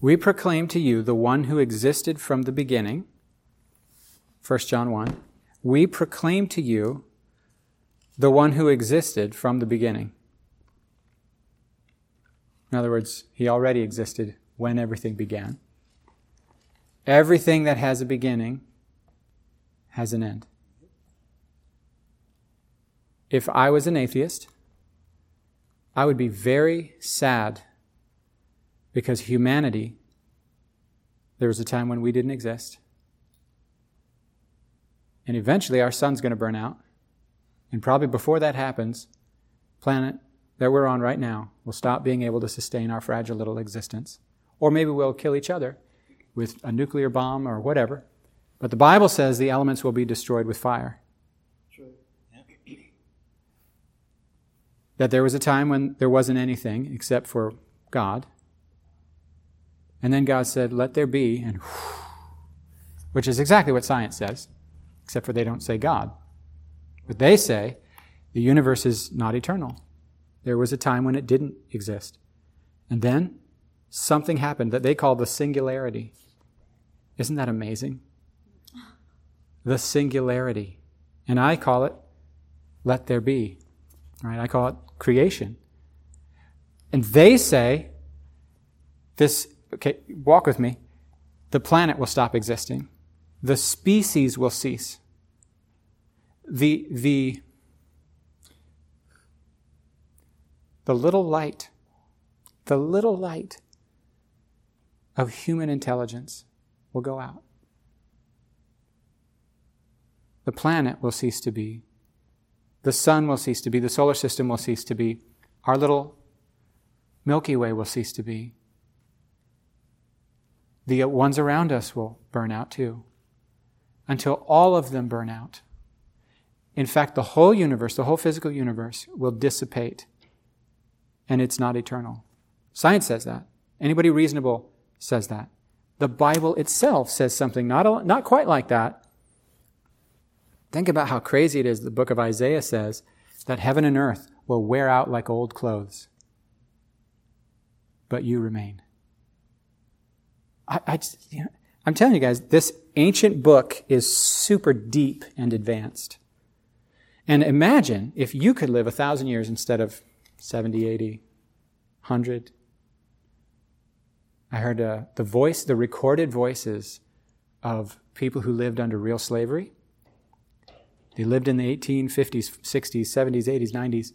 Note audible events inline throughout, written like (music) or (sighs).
We proclaim to you the one who existed from the beginning. 1 John 1. We proclaim to you the one who existed from the beginning. In other words, he already existed when everything began. Everything that has a beginning has an end. If I was an atheist, I would be very sad because humanity, there was a time when we didn't exist. And eventually our sun's going to burn out. And probably before that happens, planet that we're on right now will stop being able to sustain our fragile little existence. Or maybe we'll kill each other with a nuclear bomb or whatever. But the Bible says the elements will be destroyed with fire. that there was a time when there wasn't anything except for God. And then God said, Let there be, and (sighs) which is exactly what science says, except for they don't say God. But they say the universe is not eternal. There was a time when it didn't exist. And then something happened that they call the singularity. Isn't that amazing? The singularity. And I call it let there be. Right? I call it creation. And they say, this, okay, walk with me, the planet will stop existing, the species will cease. The, the, the little light, the little light of human intelligence will go out. The planet will cease to be the sun will cease to be, the solar system will cease to be, our little Milky Way will cease to be. The ones around us will burn out too, until all of them burn out. In fact, the whole universe, the whole physical universe, will dissipate, and it's not eternal. Science says that. Anybody reasonable says that. The Bible itself says something not, not quite like that, Think about how crazy it is. The book of Isaiah says that heaven and earth will wear out like old clothes, but you remain. I, I you know, I'm telling you guys, this ancient book is super deep and advanced. And imagine if you could live a thousand years instead of 70, 80, 100. I heard uh, the voice, the recorded voices of people who lived under real slavery they lived in the 1850s, 60s, 70s, 80s, 90s.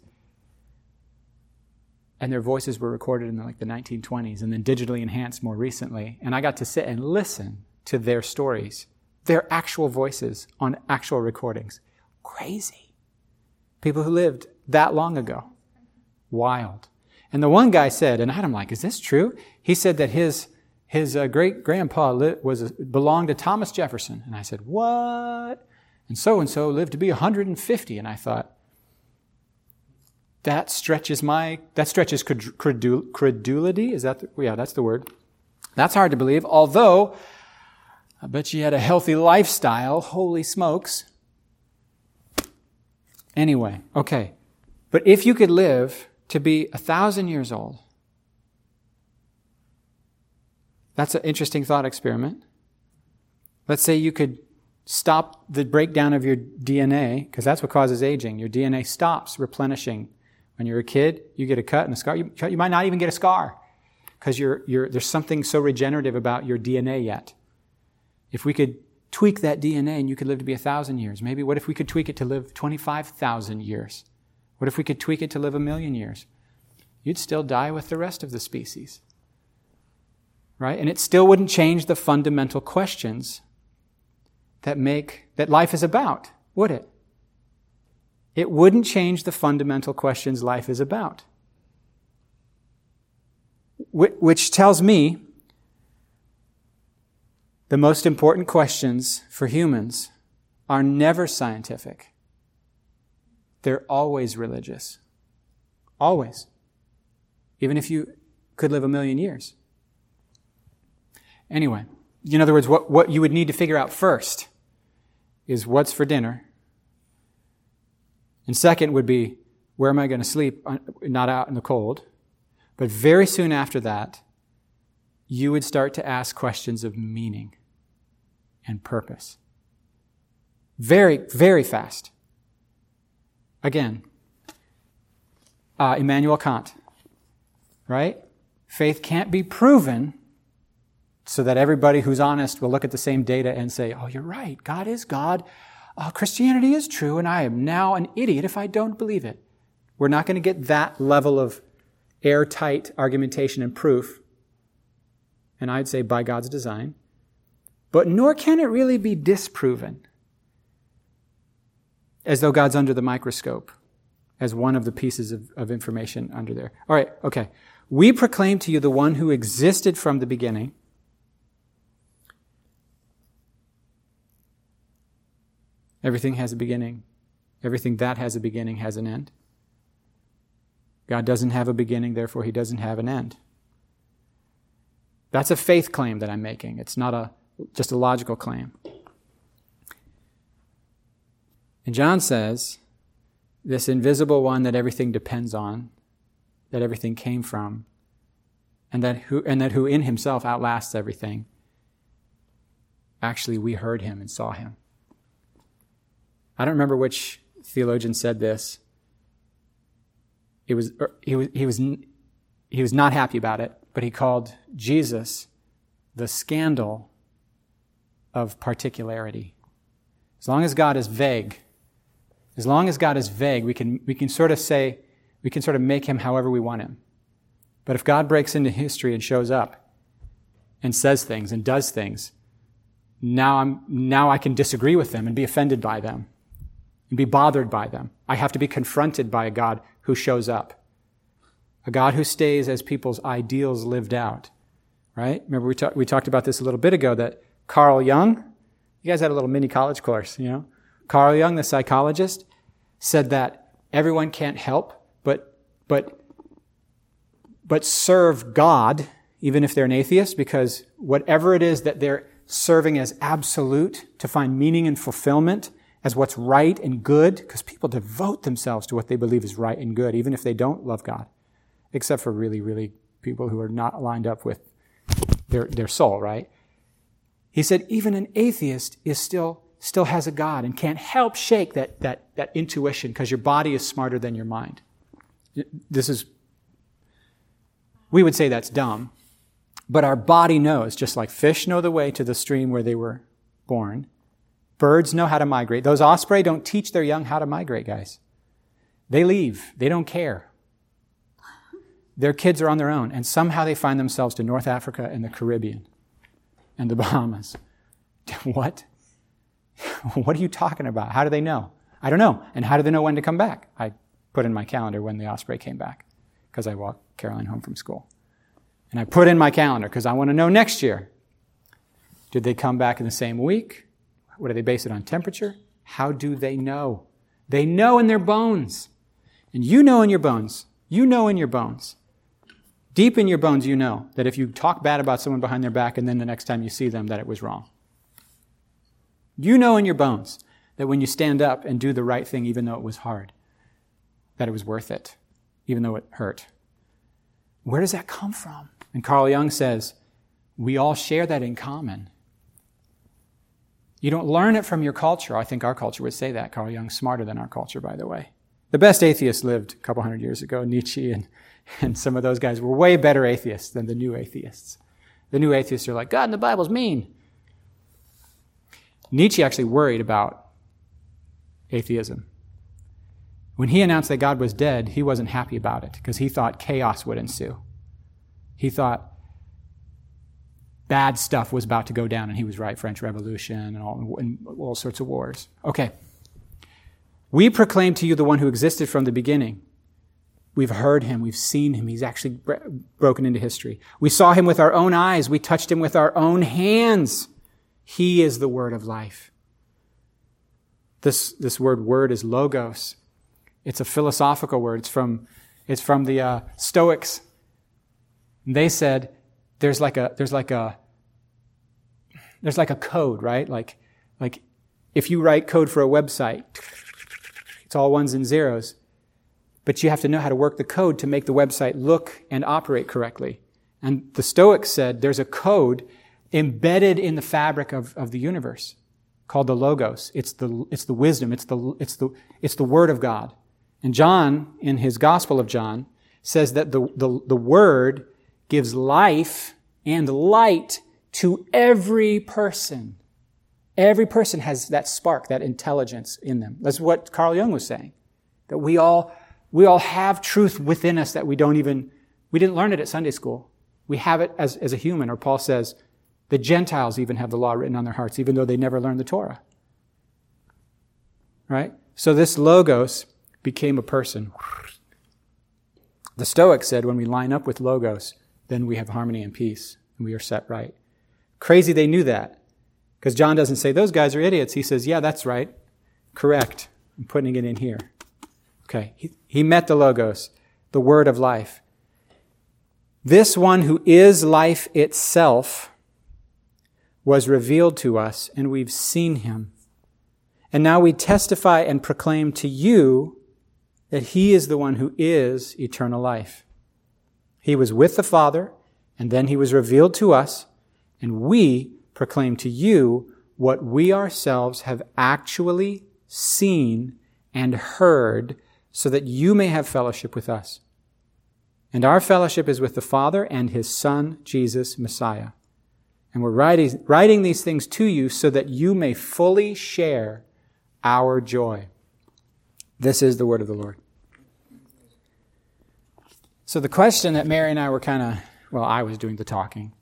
And their voices were recorded in the, like the 1920s and then digitally enhanced more recently. And I got to sit and listen to their stories, their actual voices on actual recordings. Crazy. People who lived that long ago. Wild. And the one guy said, and I'm like, is this true? He said that his, his uh, great grandpa was, belonged to Thomas Jefferson. And I said, what? and so and so lived to be 150. And I thought, that stretches my, that stretches credul- credulity. Is that, the, yeah, that's the word. That's hard to believe. Although, I bet you had a healthy lifestyle. Holy smokes. Anyway, okay. But if you could live to be a thousand years old, that's an interesting thought experiment. Let's say you could stop the breakdown of your DNA, because that's what causes aging. Your DNA stops replenishing. When you're a kid, you get a cut and a scar. You, you might not even get a scar because you're, you're, there's something so regenerative about your DNA yet. If we could tweak that DNA and you could live to be a thousand years, maybe what if we could tweak it to live 25,000 years? What if we could tweak it to live a million years? You'd still die with the rest of the species. Right? And it still wouldn't change the fundamental questions that make, that life is about, would it? It wouldn't change the fundamental questions life is about. Which tells me the most important questions for humans are never scientific. They're always religious. Always. Even if you could live a million years. Anyway, in other words, what, what you would need to figure out first is what's for dinner. And second would be, where am I going to sleep? Uh, not out in the cold. But very soon after that, you would start to ask questions of meaning and purpose. Very, very fast. Again, uh, Immanuel Kant, right? Faith can't be proven so that everybody who's honest will look at the same data and say, oh, you're right, God is God, uh, Christianity is true, and I am now an idiot if I don't believe it. We're not going to get that level of airtight argumentation and proof, and I'd say by God's design, but nor can it really be disproven as though God's under the microscope as one of the pieces of, of information under there. All right, okay. We proclaim to you the one who existed from the beginning. Everything has a beginning. Everything that has a beginning has an end. God doesn't have a beginning, therefore, he doesn't have an end. That's a faith claim that I'm making. It's not a, just a logical claim. And John says, this invisible one that everything depends on, that everything came from, and that who, and that who in himself outlasts everything, actually we heard him and saw him. I don't remember which theologian said this. It was, er, he, was, he, was, he was not happy about it, but he called Jesus the scandal of particularity. As long as God is vague, as long as God is vague, we can, we can sort of say, we can sort of make him however we want him. But if God breaks into history and shows up and says things and does things, now, I'm, now I can disagree with them and be offended by them and be bothered by them. I have to be confronted by a God who shows up, a God who stays as people's ideals lived out. Right? Remember, we, talk, we talked about this a little bit ago that Carl Jung, you guys had a little mini college course, you know? Carl Jung, the psychologist, said that everyone can't help but, but, but serve God, even if they're an atheist, because whatever it is that they're serving as absolute to find meaning and fulfillment as what's right and good, because people devote themselves to what they believe is right and good, even if they don't love God, except for really, really people who are not lined up with their, their soul, right? He said, even an atheist is still, still has a God and can't help shake that, that, that intuition because your body is smarter than your mind. This is, we would say that's dumb, but our body knows, just like fish know the way to the stream where they were born, Birds know how to migrate. Those osprey don't teach their young how to migrate, guys. They leave. They don't care. Their kids are on their own, and somehow they find themselves to North Africa and the Caribbean and the Bahamas. (laughs) what? (laughs) what are you talking about? How do they know? I don't know. And how do they know when to come back? I put in my calendar when the osprey came back because I walked Caroline home from school. And I put in my calendar because I want to know next year. Did they come back in the same week? What do they base it on? Temperature? How do they know? They know in their bones. And you know in your bones. You know in your bones. Deep in your bones, you know that if you talk bad about someone behind their back and then the next time you see them, that it was wrong. You know in your bones that when you stand up and do the right thing, even though it was hard, that it was worth it, even though it hurt. Where does that come from? And Carl Jung says, we all share that in common. You don't learn it from your culture. I think our culture would say that. Carl Jung's smarter than our culture, by the way. The best atheists lived a couple hundred years ago. Nietzsche and, and some of those guys were way better atheists than the new atheists. The new atheists are like, God and the Bible's mean. Nietzsche actually worried about atheism. When he announced that God was dead, he wasn't happy about it because he thought chaos would ensue. He thought bad stuff was about to go down, and he was right. French Revolution and all, and all sorts of wars. Okay. We proclaim to you the one who existed from the beginning. We've heard him. We've seen him. He's actually broken into history. We saw him with our own eyes. We touched him with our own hands. He is the word of life. This, this word word is logos. It's a philosophical word. It's from, it's from the uh, Stoics. They said there's like a there's like a there's like a code, right? Like like if you write code for a website, it's all ones and zeros. But you have to know how to work the code to make the website look and operate correctly. And the Stoics said there's a code embedded in the fabric of, of the universe called the Logos. It's the, it's the wisdom, it's the, it's, the, it's the Word of God. And John, in his Gospel of John, says that the, the, the Word gives life and light to every person. Every person has that spark, that intelligence in them. That's what Carl Jung was saying. That we all, we all have truth within us that we don't even, we didn't learn it at Sunday school. We have it as, as a human, or Paul says, the Gentiles even have the law written on their hearts, even though they never learned the Torah. Right? So this Logos became a person. The Stoics said when we line up with Logos, then we have harmony and peace, and we are set right. Crazy they knew that. Because John doesn't say, those guys are idiots. He says, yeah, that's right. Correct. I'm putting it in here. Okay. He, he met the Logos, the word of life. This one who is life itself was revealed to us, and we've seen him. And now we testify and proclaim to you that he is the one who is eternal life. He was with the Father, and then he was revealed to us, and we proclaim to you what we ourselves have actually seen and heard, so that you may have fellowship with us. And our fellowship is with the Father and his Son, Jesus, Messiah. And we're writing, writing these things to you so that you may fully share our joy. This is the word of the Lord. So the question that Mary and I were kind of, well, I was doing the talking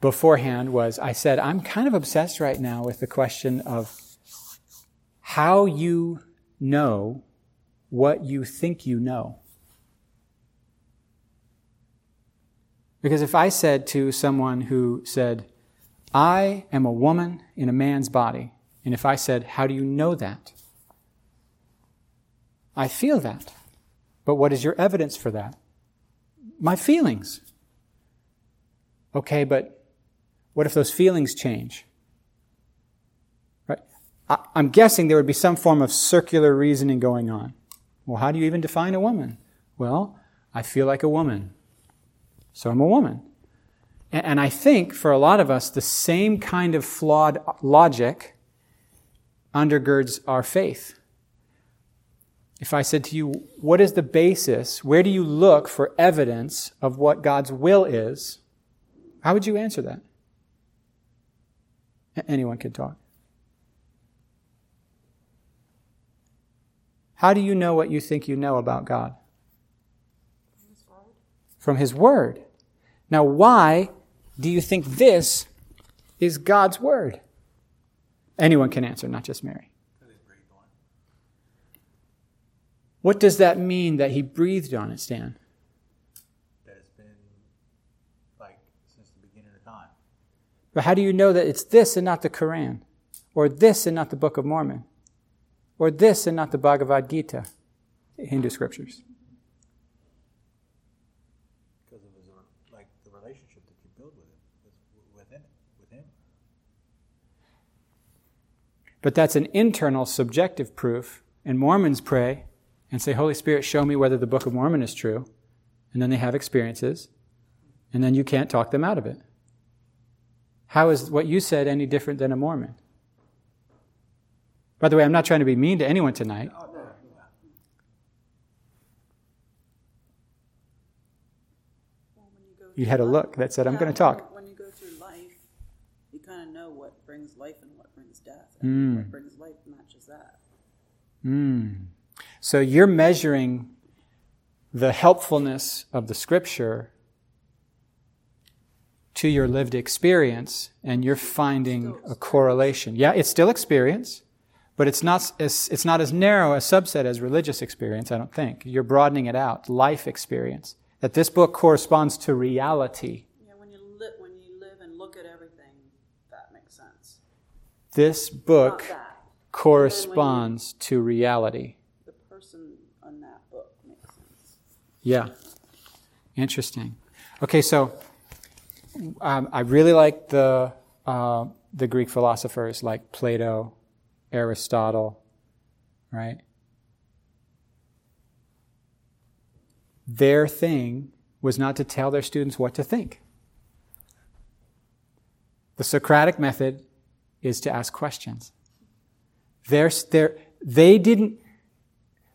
beforehand was I said, I'm kind of obsessed right now with the question of how you know what you think you know. Because if I said to someone who said, I am a woman in a man's body, and if I said, How do you know that? I feel that. But what is your evidence for that? My feelings. Okay, but what if those feelings change? Right? I, am guessing there would be some form of circular reasoning going on. Well, how do you even define a woman? Well, I feel like a woman. So I'm a woman. And I think for a lot of us, the same kind of flawed logic undergirds our faith. If I said to you, what is the basis? Where do you look for evidence of what God's will is? How would you answer that? Anyone can talk. How do you know what you think you know about God? From His Word. Now, why do you think this is God's Word? Anyone can answer, not just Mary. What does that mean that he breathed on it, Stan? That it's been like since the beginning of time. But how do you know that it's this and not the Quran? Or this and not the Book of Mormon? Or this and not the Bhagavad Gita, Hindu scriptures? Because it was like the relationship that you build with it, within it, with him. But that's an internal subjective proof. And Mormons pray and say, Holy Spirit, show me whether the Book of Mormon is true. And then they have experiences. And then you can't talk them out of it. How is what you said any different than a Mormon? By the way, I'm not trying to be mean to anyone tonight. You had a look that said, I'm going to talk. When you go through life, you kind of know what brings life and what brings death. And Mm. What brings life matches that. Mm. So you're measuring the helpfulness of the scripture to your lived experience, and you're finding a correlation. Yeah, it's still experience, but it's not as, it's not as narrow a subset as religious experience, I don't think. You're broadening it out, life experience. That this book corresponds to reality Yeah, when you, li- when you live and look at everything, that makes sense. This book corresponds to reality. The person on that book makes sense. Yeah. Interesting. Okay, so um, I really like the uh, the Greek philosophers like Plato, Aristotle, right? Their thing was not to tell their students what to think. The Socratic method is to ask questions. They're, they're, they didn't,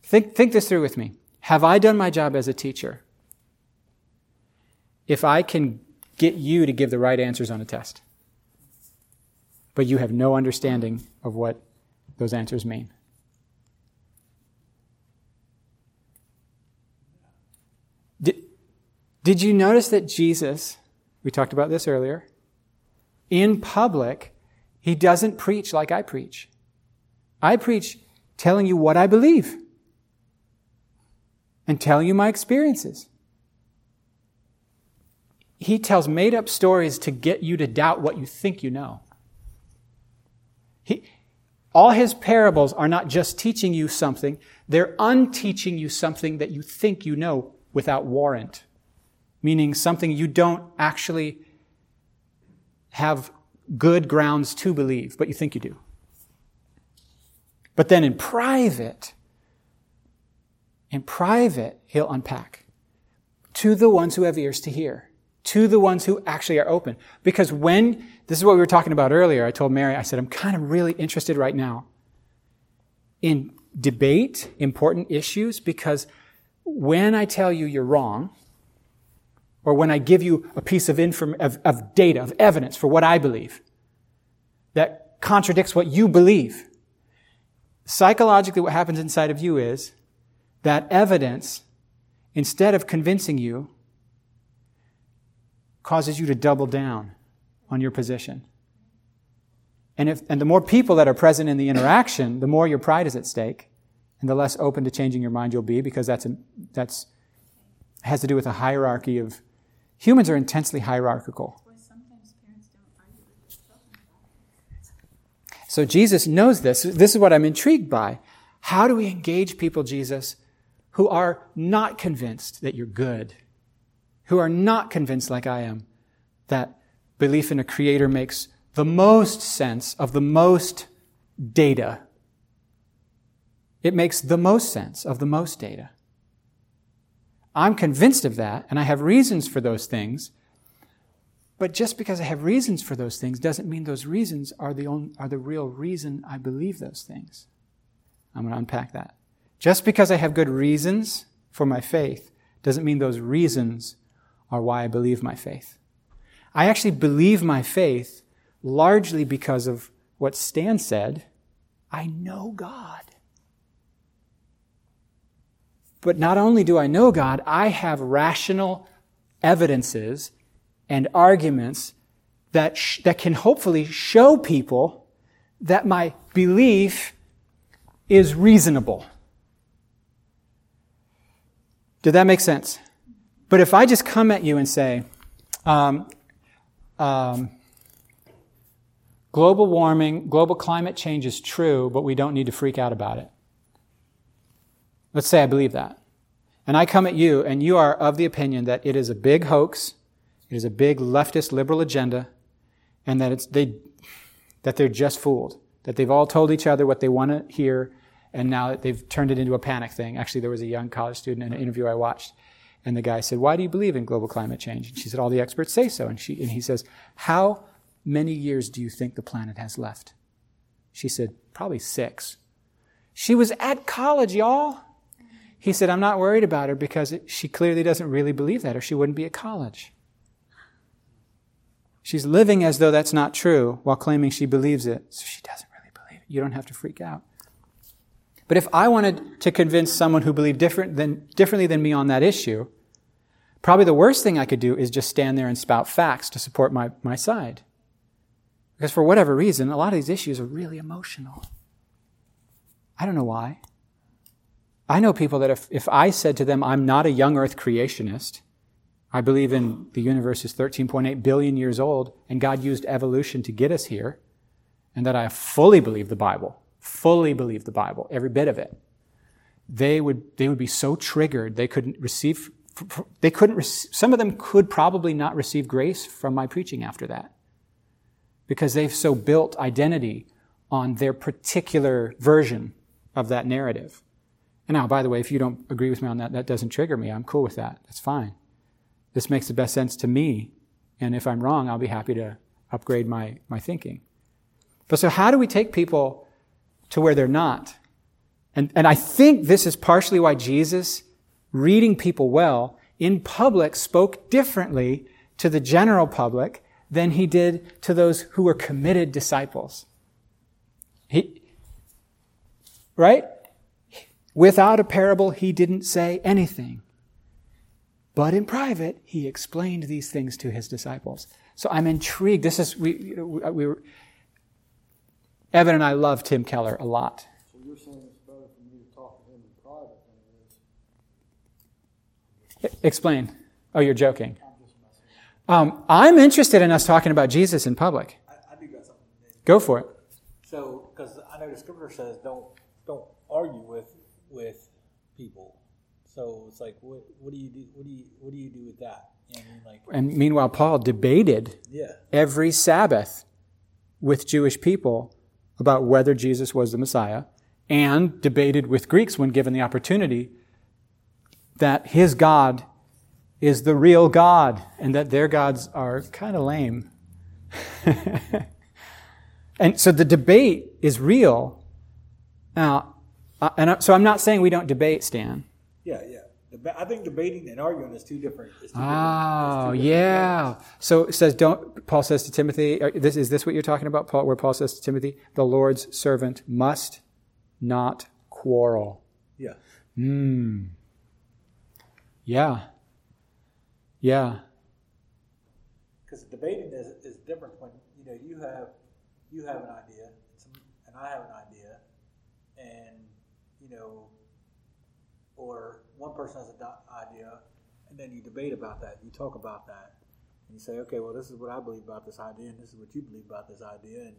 think, think this through with me. Have I done my job as a teacher? If I can get you to give the right answers on a test, but you have no understanding of what those answers mean. Did, did you notice that Jesus, we talked about this earlier, in public, he doesn't preach like I preach. I preach telling you what I believe and telling you my experiences. He tells made up stories to get you to doubt what you think you know. He, all his parables are not just teaching you something, they're unteaching you something that you think you know without warrant, meaning something you don't actually have good grounds to believe, but you think you do. But then in private, in private, he'll unpack. To the ones who have ears to hear, to the ones who actually are open. Because when, this is what we were talking about earlier, I told Mary, I said, I'm kind of really interested right now in debate important issues because when I tell you you're wrong, or when I give you a piece of, inform- of, of data, of evidence for what I believe that contradicts what you believe, psychologically what happens inside of you is that evidence, instead of convincing you, causes you to double down on your position. And, if, and the more people that are present in the interaction, the more your pride is at stake, and the less open to changing your mind you'll be, because that's, that's has to do with a hierarchy of humans are intensely hierarchical. So Jesus knows this. This is what I'm intrigued by. How do we engage people, Jesus, who are not convinced that you're good, who are not convinced, like I am, that belief in a creator makes the most sense of the most data. It makes the most sense of the most data. I'm convinced of that, and I have reasons for those things. But just because I have reasons for those things doesn't mean those reasons are the, only, are the real reason I believe those things. I'm going to unpack that. Just because I have good reasons for my faith doesn't mean those reasons are why I believe my faith. I actually believe my faith largely because of what Stan said I know God. But not only do I know God, I have rational evidences and arguments that, sh- that can hopefully show people that my belief is reasonable. Did that make sense? But if I just come at you and say, um, um, global warming, global climate change is true, but we don't need to freak out about it. Let's say I believe that. And I come at you, and you are of the opinion that it is a big hoax, it is a big leftist liberal agenda, and that, it's, they, that they're just fooled, that they've all told each other what they want to hear, and now they've turned it into a panic thing. Actually, there was a young college student in an interview I watched, and the guy said, Why do you believe in global climate change? And she said, All the experts say so. And, she, and he says, How many years do you think the planet has left? She said, Probably six. She was at college, y'all. He said, I'm not worried about her because it, she clearly doesn't really believe that, or she wouldn't be at college. She's living as though that's not true while claiming she believes it. So she doesn't really believe it. You don't have to freak out. But if I wanted to convince someone who believed different than, differently than me on that issue, probably the worst thing I could do is just stand there and spout facts to support my, my side. Because for whatever reason, a lot of these issues are really emotional. I don't know why. I know people that if, if I said to them, I'm not a young earth creationist, I believe in the universe is 13.8 billion years old, and God used evolution to get us here, and that I fully believe the Bible, fully believe the Bible, every bit of it, they would, they would be so triggered they couldn't receive, they couldn't, rec- some of them could probably not receive grace from my preaching after that. Because they've so built identity on their particular version of that narrative. And now, by the way, if you don't agree with me on that, that doesn't trigger me. I'm cool with that. That's fine. This makes the best sense to me. And if I'm wrong, I'll be happy to upgrade my, my thinking. But so, how do we take people to where they're not? And, and I think this is partially why Jesus, reading people well, in public spoke differently to the general public than he did to those who were committed disciples. He, right? Without a parable, he didn't say anything. But in private, he explained these things to his disciples. So I'm intrigued. This is, we, we were, Evan and I love Tim Keller a lot. So you're saying it's better for me to talk to him in private than it is? Explain. Oh, you're joking. I'm. Um, I'm interested in us talking about Jesus in public. I, I do got something. Go for it. So, because I know the scripture says don't don't argue with with people. So it's like, what what do you do? What do you what do you do with that? You know I mean, like, And meanwhile, Paul debated yeah, every Sabbath with Jewish people about whether Jesus was the Messiah and debated with Greeks when given the opportunity that his God is the real God and that their gods are kind of lame. (laughs) and so the debate is real. Now, uh, and I- so I'm not saying we don't debate, Stan. yeah, yeah. Deba- I think debating and arguing is two different. Is two Oh, different yeah. So it says, don't, Paul says to Timothy, this, is this what you're talking about, Paul, where Paul says to Timothy, the Lord's servant must not quarrel? Yeah, Hmm. Yeah. Yeah. because debating is, is different when you know you have you have an idea and I have an idea, and you know, or one person has an idea, and then you debate about that. You talk about that, and you say, okay, well, this is what I believe about this idea, and this is what you believe about this idea, and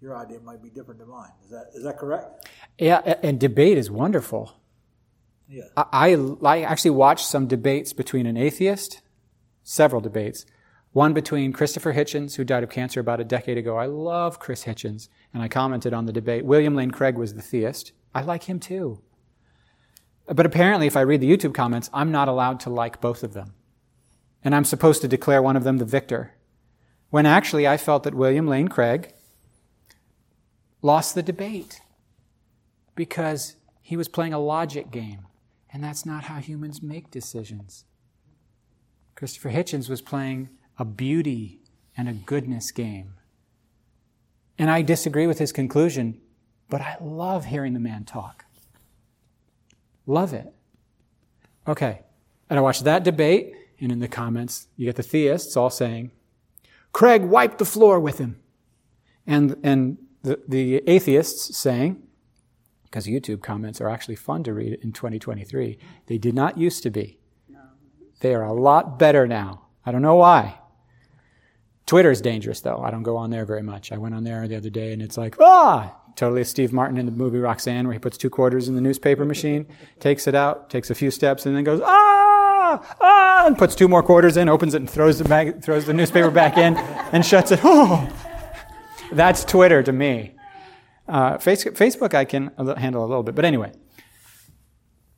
your idea might be different than mine. Is that is that correct? Yeah, and debate is wonderful. Yeah. I, I, I actually watched some debates between an atheist, several debates. One between Christopher Hitchens, who died of cancer about a decade ago. I love Chris Hitchens, and I commented on the debate. William Lane Craig was the theist. I like him too. But apparently, if I read the YouTube comments, I'm not allowed to like both of them. And I'm supposed to declare one of them the victor. When actually, I felt that William Lane Craig lost the debate because he was playing a logic game. And that's not how humans make decisions. Christopher Hitchens was playing a beauty and a goodness game. And I disagree with his conclusion, but I love hearing the man talk. Love it. Okay. And I watched that debate, and in the comments, you get the theists all saying, Craig wiped the floor with him. And, and the, the atheists saying, because YouTube comments are actually fun to read in 2023. They did not used to be. They are a lot better now. I don't know why. Twitter is dangerous, though. I don't go on there very much. I went on there the other day, and it's like, ah, totally Steve Martin in the movie Roxanne, where he puts two quarters in the newspaper machine, takes it out, takes a few steps, and then goes, ah, ah, and puts two more quarters in, opens it, and throws the, bag, throws the newspaper back in, and shuts it. Oh, that's Twitter to me. Uh, face, Facebook, I can handle a little bit. But anyway,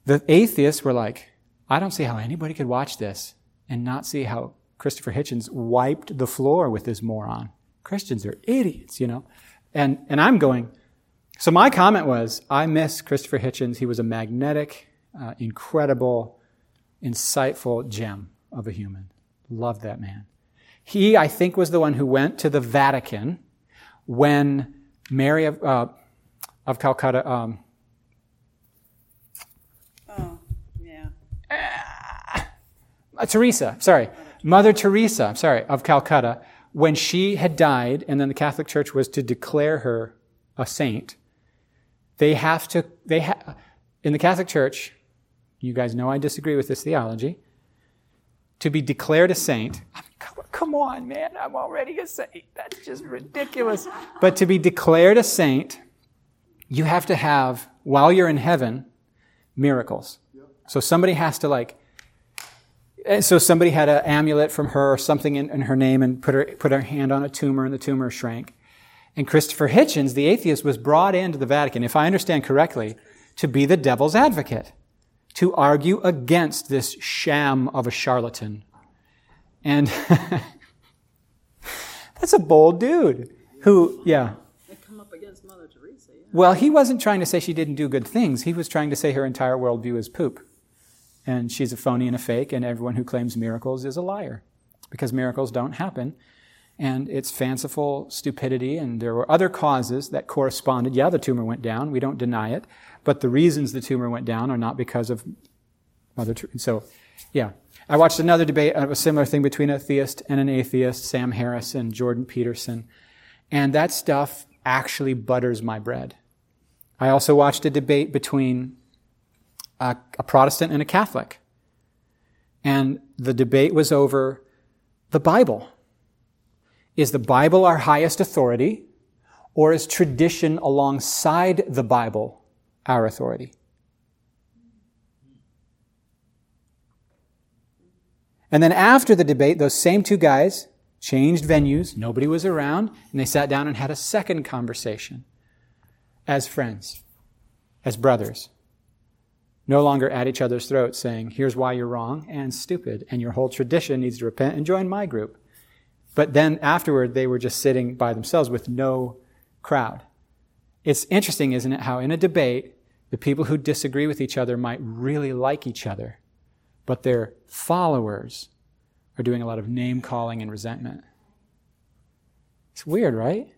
the atheists were like, I don't see how anybody could watch this and not see how Christopher Hitchens wiped the floor with this moron. Christians are idiots, you know? And, and I'm going, so my comment was, I miss Christopher Hitchens. He was a magnetic, uh, incredible, insightful gem of a human. Love that man. He, I think, was the one who went to the Vatican when Mary of, uh, of Calcutta, um, Oh, yeah. uh, Teresa, sorry, Mother Teresa, I'm sorry, of Calcutta, when she had died, and then the Catholic Church was to declare her a saint, they have to, they ha- in the Catholic Church, you guys know I disagree with this theology, to be declared a saint, I mean, come, on, man, I'm already a saint. That's just ridiculous. But to be declared a saint, you have to have, while you're in heaven, miracles. So somebody has to like, and so somebody had an amulet from her or something in, in her name and put her, put her hand on a tumor and the tumor shrank. And Christopher Hitchens, the atheist, was brought into the Vatican, if I understand correctly, to be the devil's advocate, to argue against this sham of a charlatan And (laughs) that's a bold dude who, yeah. They come up against Mother Teresa. Yeah. Well, he wasn't trying to say she didn't do good things. He was trying to say her entire worldview is poop. And she's a phony and a fake, and everyone who claims miracles is a liar because miracles don't happen. And it's fanciful stupidity, and there were other causes that corresponded. Yeah, the tumor went down. We don't deny it. But the reasons the tumor went down are not because of Mother Teresa. So, yeah. I watched another debate of a similar thing between a theist and an atheist, Sam Harris and Jordan Peterson. And that stuff actually butters my bread. I also watched a debate between a, a Protestant and a Catholic. And the debate was over the Bible. Is the Bible our highest authority, or is tradition alongside the Bible our authority? And then after the debate, those same two guys changed venues, nobody was around, and they sat down and had a second conversation as friends, as brothers. No longer at each other's throats saying, here's why you're wrong and stupid, and your whole tradition needs to repent and join my group. But then afterward, they were just sitting by themselves with no crowd. It's interesting, isn't it, how in a debate, the people who disagree with each other might really like each other, but their followers are doing a lot of name calling and resentment. It's weird, right?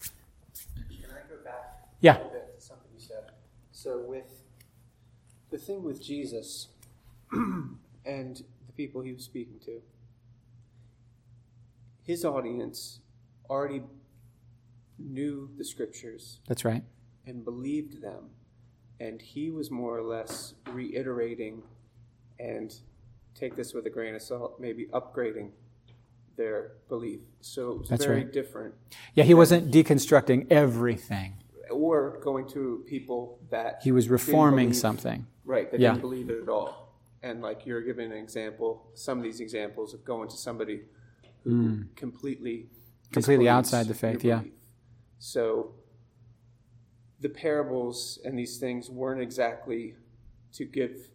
Can I go back Yeah. a little bit to something you said? So with the thing with Jesus (clears throat) and the people he was speaking to, his audience already knew the scriptures That's right. and believed them, and he was more or less reiterating and take this with a grain of salt, maybe upgrading their belief. So it was That's very right. different. Yeah, he wasn't deconstructing everything. Or going to people that He was reforming believe- something. Right, they Yeah. didn't believe it at all. And like you're giving an example, some of these examples of going to somebody who completely Mm. Completely outside the faith, yeah. So the parables and these things weren't exactly to give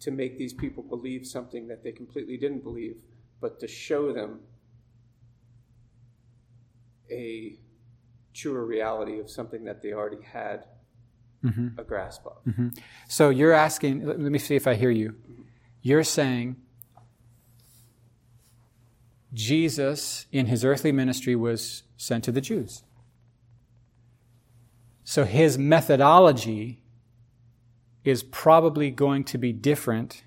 to make these people believe something that they completely didn't believe, but to show them a truer reality of something that they already had Mm-hmm. a grasp of. So you're asking, let let me see if I hear you. You're saying Jesus, in his earthly ministry, was sent to the Jews. So his methodology is probably going to be different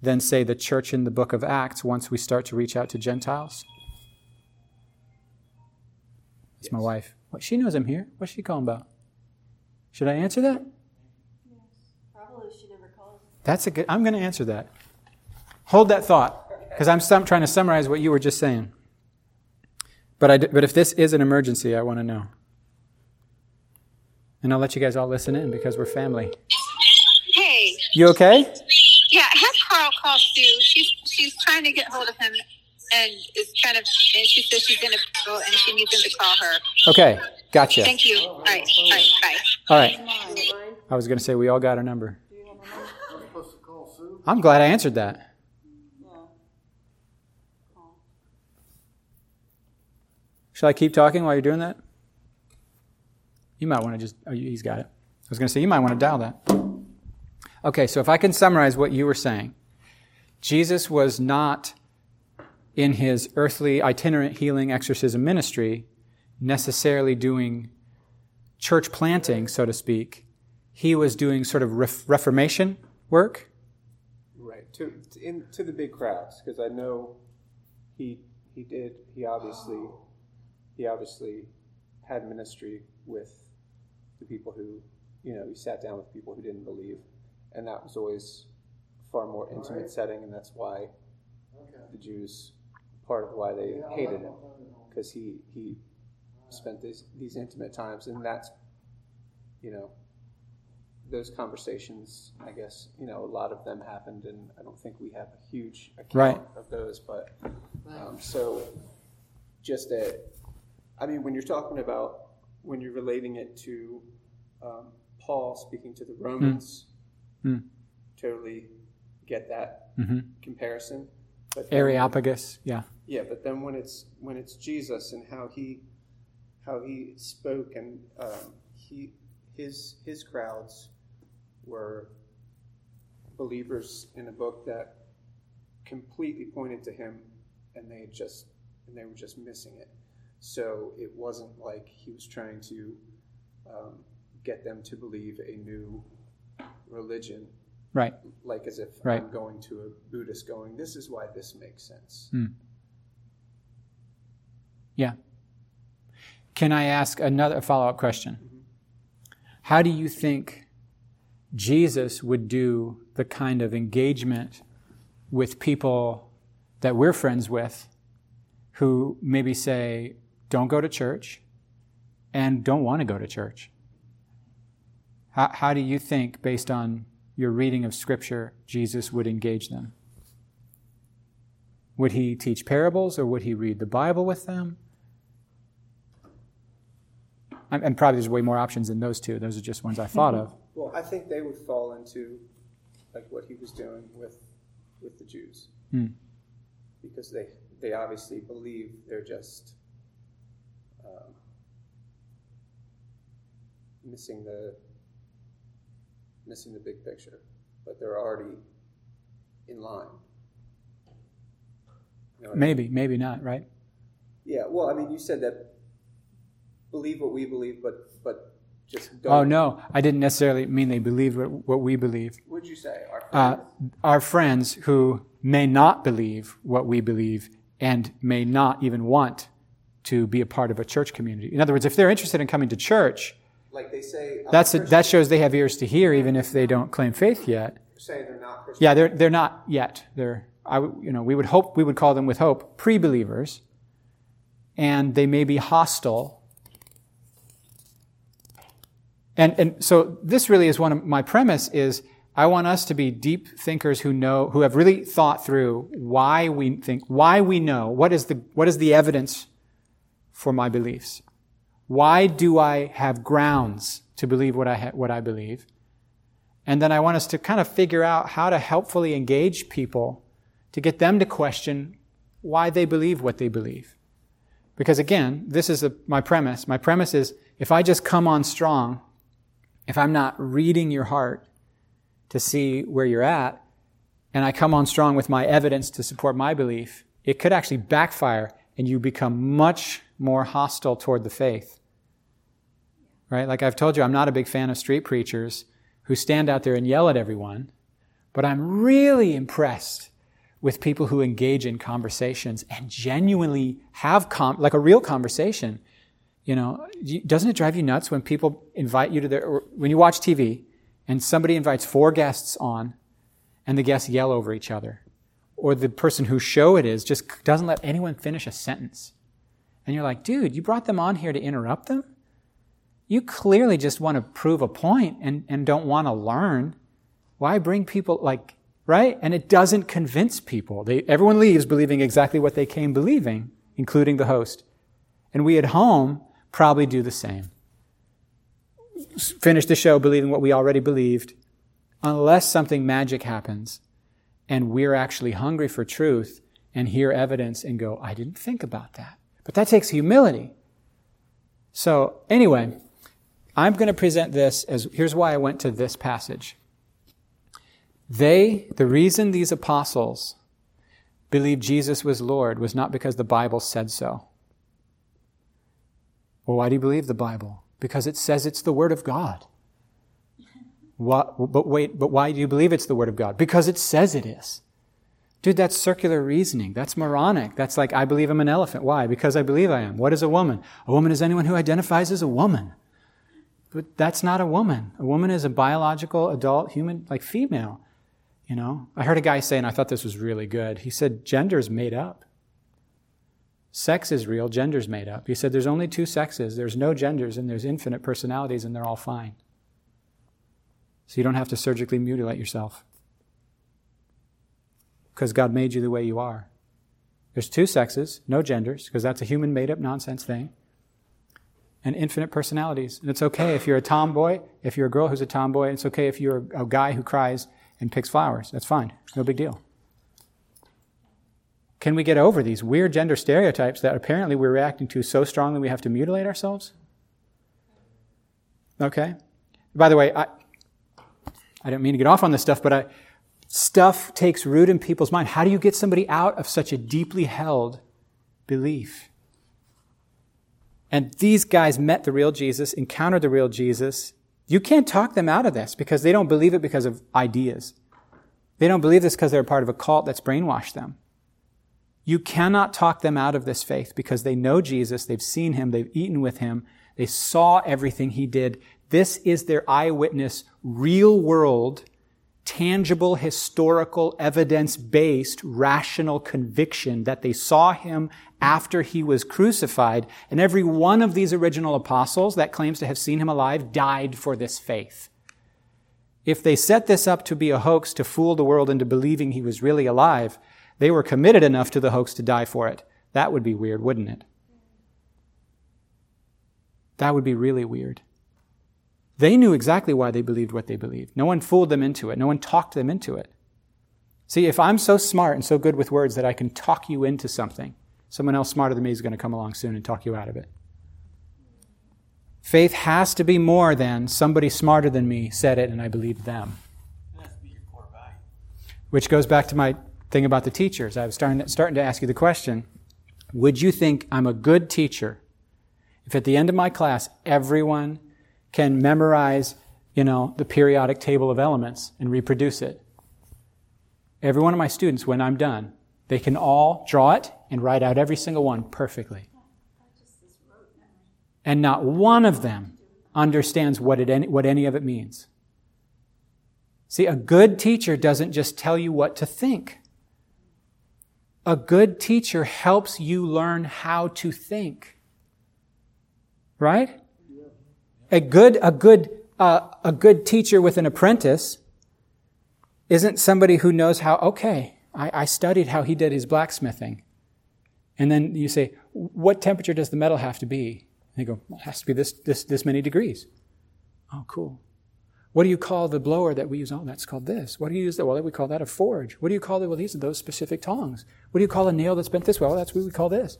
than, say, the church in the book of Acts once we start to reach out to Gentiles. It's my wife. What, she knows I'm here. What's she calling about? Should I answer that? Probably she never called. That's a good. I'm going to answer that. Hold that thought, because I'm sum, trying to summarize what you were just saying. But I, d- but if this is an emergency, I want to know, and I'll let you guys all listen in because we're family. Hey, You okay? yeah, have Carl call Sue. She's she's trying to get hold of him, and is kind of. And she says she's gonna go, and she needs him to call her. Okay, gotcha. Thank you. All right, all right, bye. All right. I was going to say we all got her number. I'm supposed to call Sue? I'm glad I answered that. Yeah. Call. Shall I keep talking while you're doing that? You might want to just. Oh, he's got it. I was going to say you might want to dial that. Okay, so if I can summarize what you were saying, Jesus was not in his earthly itinerant healing exorcism ministry necessarily doing church planting, so to speak. He was doing sort of ref- reformation work. Right to in, to the big crowds because I know he he did he obviously he obviously had ministry with the people who you know he sat down with people who didn't believe and that was always a far more intimate Right. setting and that's why Okay. the Jews part of why they Yeah, hated him my phone know. because he he spent these these intimate times and that's you know those conversations i guess you know a lot of them happened and i don't think we have a huge account Right. of those but um, so just a i mean when you're talking about when you're relating it to um, paul speaking to the romans Hmm. totally get that hmm comparison. But then- Areopagus, yeah. Yeah, but then when it's when it's Jesus and how he how he spoke and um, he his his crowds were believers in a book that completely pointed to him, and they just and they were just missing it. So it wasn't like he was trying to um, get them to believe a new religion, Right. like as if Right. I'm going to a Buddhist, going, "This is why this makes sense." Yeah. Can I ask another follow up question? How do you think Jesus would do the kind of engagement with people that we're friends with who maybe say, don't go to church and don't want to go to church? How, how do you think, based on your reading of Scripture, Jesus would engage them? Would he teach parables or would he read the Bible with them? And and probably there's way more options than those two. Those are just ones I (laughs) thought of. Well, I think they would fall into like what he was doing with with the Jews, Hmm. because they they obviously believe they're just um, missing the missing the big picture, but they're already in line. You know what I mean? Maybe, maybe not, right? Yeah. Well, I mean, you said that believe what we believe, but but just don't. Oh, no, I didn't necessarily mean they believed what, what we believe. What'd you say? Our Uh, our friends who may not believe what we believe and may not even want to be a part of a church community. In other words, if they're interested in coming to church, like they say, that's a, that shows they have ears to hear, even if they don't claim faith yet. saying they're not Christian. Yeah, they're they're not yet. They're I you know we would hope we would call them with hope pre-believers, and they may be hostile. And and so this really is one of my premise is I want us to be deep thinkers who know who have really thought through why we think why we know what is the what is the evidence for my beliefs. Why do I have grounds to believe what I ha- what I believe? And then I want us to kind of figure out how to helpfully engage people to get them to question why they believe what they believe. Because again, this is my premise. My premise is if I just come on strong, if I'm not reading your heart to see where you're at, and I come on strong with my evidence to support my belief, it could actually backfire and you become much more hostile toward the faith. Right? Like I've told you, I'm not a big fan of street preachers who stand out there and yell at everyone, but I'm really impressed with people who engage in conversations and genuinely have com- like a real conversation. You know, doesn't it drive you nuts when people invite you to their, when you watch TV and somebody invites four guests on and the guests yell over each other? Or the person whose show it is just doesn't let anyone finish a sentence. And you're like, dude, you brought them on here to interrupt them? You clearly just want to prove a point and, and don't want to learn. Why bring people like, right? And it doesn't convince people. They, everyone leaves believing exactly what they came believing, including the host. And we at home probably do the same. Finish the show believing what we already believed, unless something magic happens and we're actually hungry for truth and hear evidence and go, I didn't think about that. But that takes humility. So, anyway, I'm going to present this as here's why I went to this passage. They, the reason these apostles believed Jesus was Lord was not because the Bible said so. Well, why do you believe the Bible? Because it says it's the Word of God. What, but wait, but why do you believe it's the Word of God? Because it says it is. Dude, that's circular reasoning. That's moronic. That's like, I believe I'm an elephant. Why? Because I believe I am. What is a woman? A woman is anyone who identifies as a woman. But that's not a woman. A woman is a biological, adult, human, like female. You know? I heard a guy say, and I thought this was really good. He said, gender is made up. Sex is real, gender's made up. He said, there's only two sexes. There's no genders, and there's infinite personalities, and they're all fine. So you don't have to surgically mutilate yourself. Because God made you the way you are. There's two sexes, no genders, because that's a human made up nonsense thing. And infinite personalities. And it's okay if you're a tomboy, if you're a girl who's a tomboy, it's okay if you're a guy who cries and picks flowers. That's fine. No big deal. Can we get over these weird gender stereotypes that apparently we're reacting to so strongly we have to mutilate ourselves? Okay? By the way, I, I don't mean to get off on this stuff, but I, stuff takes root in people's mind. How do you get somebody out of such a deeply held belief? And these guys met the real Jesus, encountered the real Jesus. You can't talk them out of this because they don't believe it because of ideas. They don't believe this because they're part of a cult that's brainwashed them. You cannot talk them out of this faith because they know Jesus, they've seen him, they've eaten with him, they saw everything he did. This is their eyewitness, real world tangible, historical, evidence based, rational conviction that they saw him after he was crucified. And every one of these original apostles that claims to have seen him alive died for this faith. If they set this up to be a hoax to fool the world into believing he was really alive, they were committed enough to the hoax to die for it. That would be weird, wouldn't it? That would be really weird. They knew exactly why they believed what they believed. No one fooled them into it. No one talked them into it. See, if I'm so smart and so good with words that I can talk you into something, someone else smarter than me is going to come along soon and talk you out of it. Faith has to be more than somebody smarter than me said it and I believed them. Which goes back to my thing about the teachers. I was starting, starting to ask you the question Would you think I'm a good teacher if at the end of my class everyone can memorize, you know, the periodic table of elements and reproduce it. Every one of my students, when I'm done, they can all draw it and write out every single one perfectly. And not one of them understands what, it, what any of it means. See, a good teacher doesn't just tell you what to think. A good teacher helps you learn how to think. Right? A good, a good, uh, a good teacher with an apprentice isn't somebody who knows how, okay, I, I studied how he did his blacksmithing. And then you say, what temperature does the metal have to be? And they go, it has to be this, this, this many degrees. Oh, cool. What do you call the blower that we use? Oh, that's called this. What do you use that? Well, we call that a forge. What do you call it? Well, these are those specific tongs. What do you call a nail that's bent this way? Well, that's what we call this.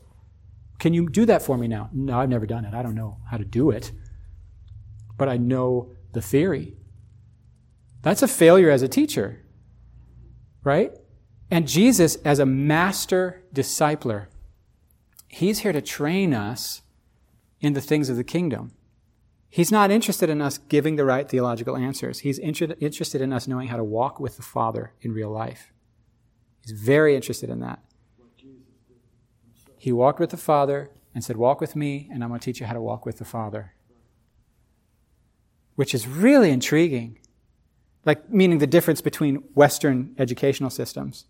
Can you do that for me now? No, I've never done it. I don't know how to do it but I know the theory. That's a failure as a teacher, right? And Jesus, as a master discipler, he's here to train us in the things of the kingdom. He's not interested in us giving the right theological answers. He's inter- interested in us knowing how to walk with the Father in real life. He's very interested in that. He walked with the Father and said, Walk with me, and I'm going to teach you how to walk with the Father which is really intriguing. Like, meaning the difference between Western educational systems.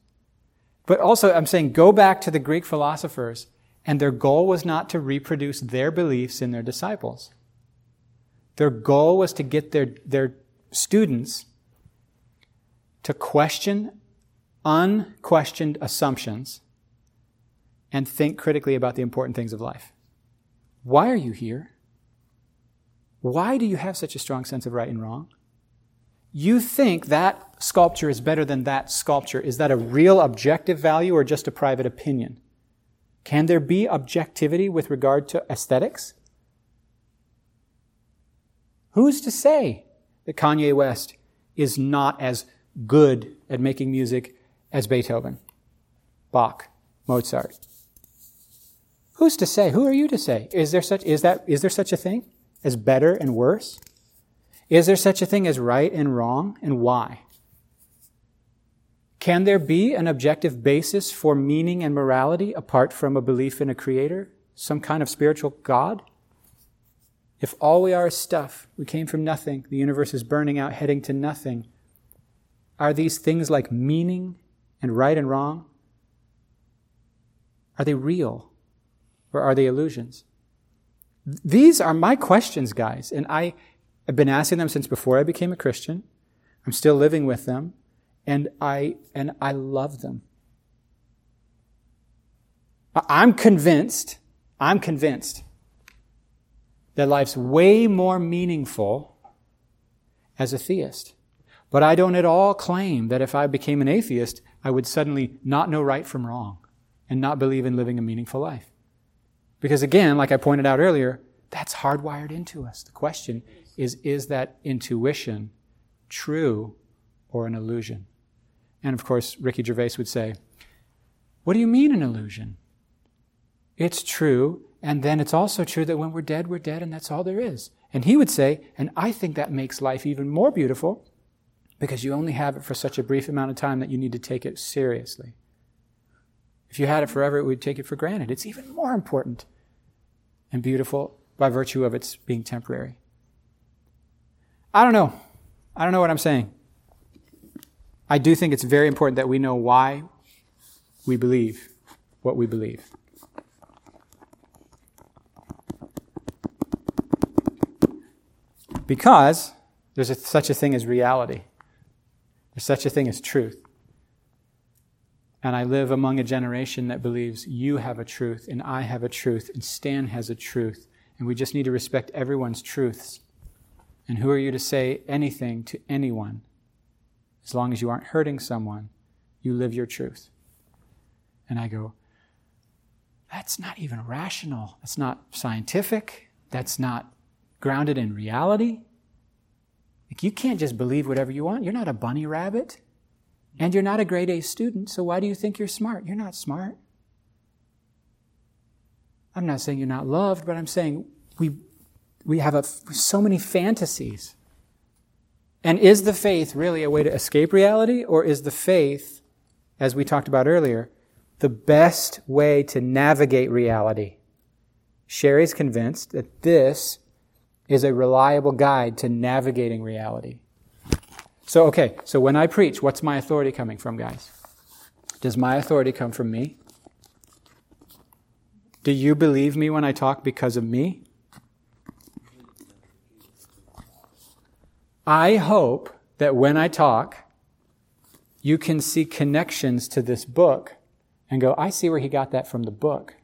But also, I'm saying go back to the Greek philosophers, and their goal was not to reproduce their beliefs in their disciples. Their goal was to get their, their students to question unquestioned assumptions and think critically about the important things of life. Why are you here? Why do you have such a strong sense of right and wrong? You think that sculpture is better than that sculpture. Is that a real objective value or just a private opinion? Can there be objectivity with regard to aesthetics? Who's to say that Kanye West is not as good at making music as Beethoven, Bach, Mozart? Who's to say? Who are you to say? Is there such, is that, is there such a thing? As better and worse? Is there such a thing as right and wrong, and why? Can there be an objective basis for meaning and morality apart from a belief in a creator, some kind of spiritual God? If all we are is stuff, we came from nothing, the universe is burning out, heading to nothing, are these things like meaning and right and wrong? Are they real or are they illusions? These are my questions, guys, and I have been asking them since before I became a Christian. I'm still living with them, and I and I love them. I'm convinced, I'm convinced that life's way more meaningful as a theist. But I don't at all claim that if I became an atheist, I would suddenly not know right from wrong and not believe in living a meaningful life. Because again, like I pointed out earlier, that's hardwired into us. The question is is that intuition true or an illusion? And of course, Ricky Gervais would say, What do you mean an illusion? It's true, and then it's also true that when we're dead, we're dead, and that's all there is. And he would say, and I think that makes life even more beautiful because you only have it for such a brief amount of time that you need to take it seriously. If you had it forever, it would take it for granted. It's even more important and beautiful by virtue of its being temporary. I don't know. I don't know what I'm saying. I do think it's very important that we know why we believe what we believe. Because there's a, such a thing as reality, there's such a thing as truth. And I live among a generation that believes you have a truth, and I have a truth, and Stan has a truth, and we just need to respect everyone's truths. And who are you to say anything to anyone? As long as you aren't hurting someone, you live your truth. And I go, that's not even rational. That's not scientific. That's not grounded in reality. Like you can't just believe whatever you want. You're not a bunny rabbit. And you're not a grade A student, so why do you think you're smart? You're not smart. I'm not saying you're not loved, but I'm saying we, we have a, so many fantasies. And is the faith really a way to escape reality, or is the faith, as we talked about earlier, the best way to navigate reality? Sherry's convinced that this is a reliable guide to navigating reality. So, okay, so when I preach, what's my authority coming from, guys? Does my authority come from me? Do you believe me when I talk because of me? I hope that when I talk, you can see connections to this book and go, I see where he got that from the book.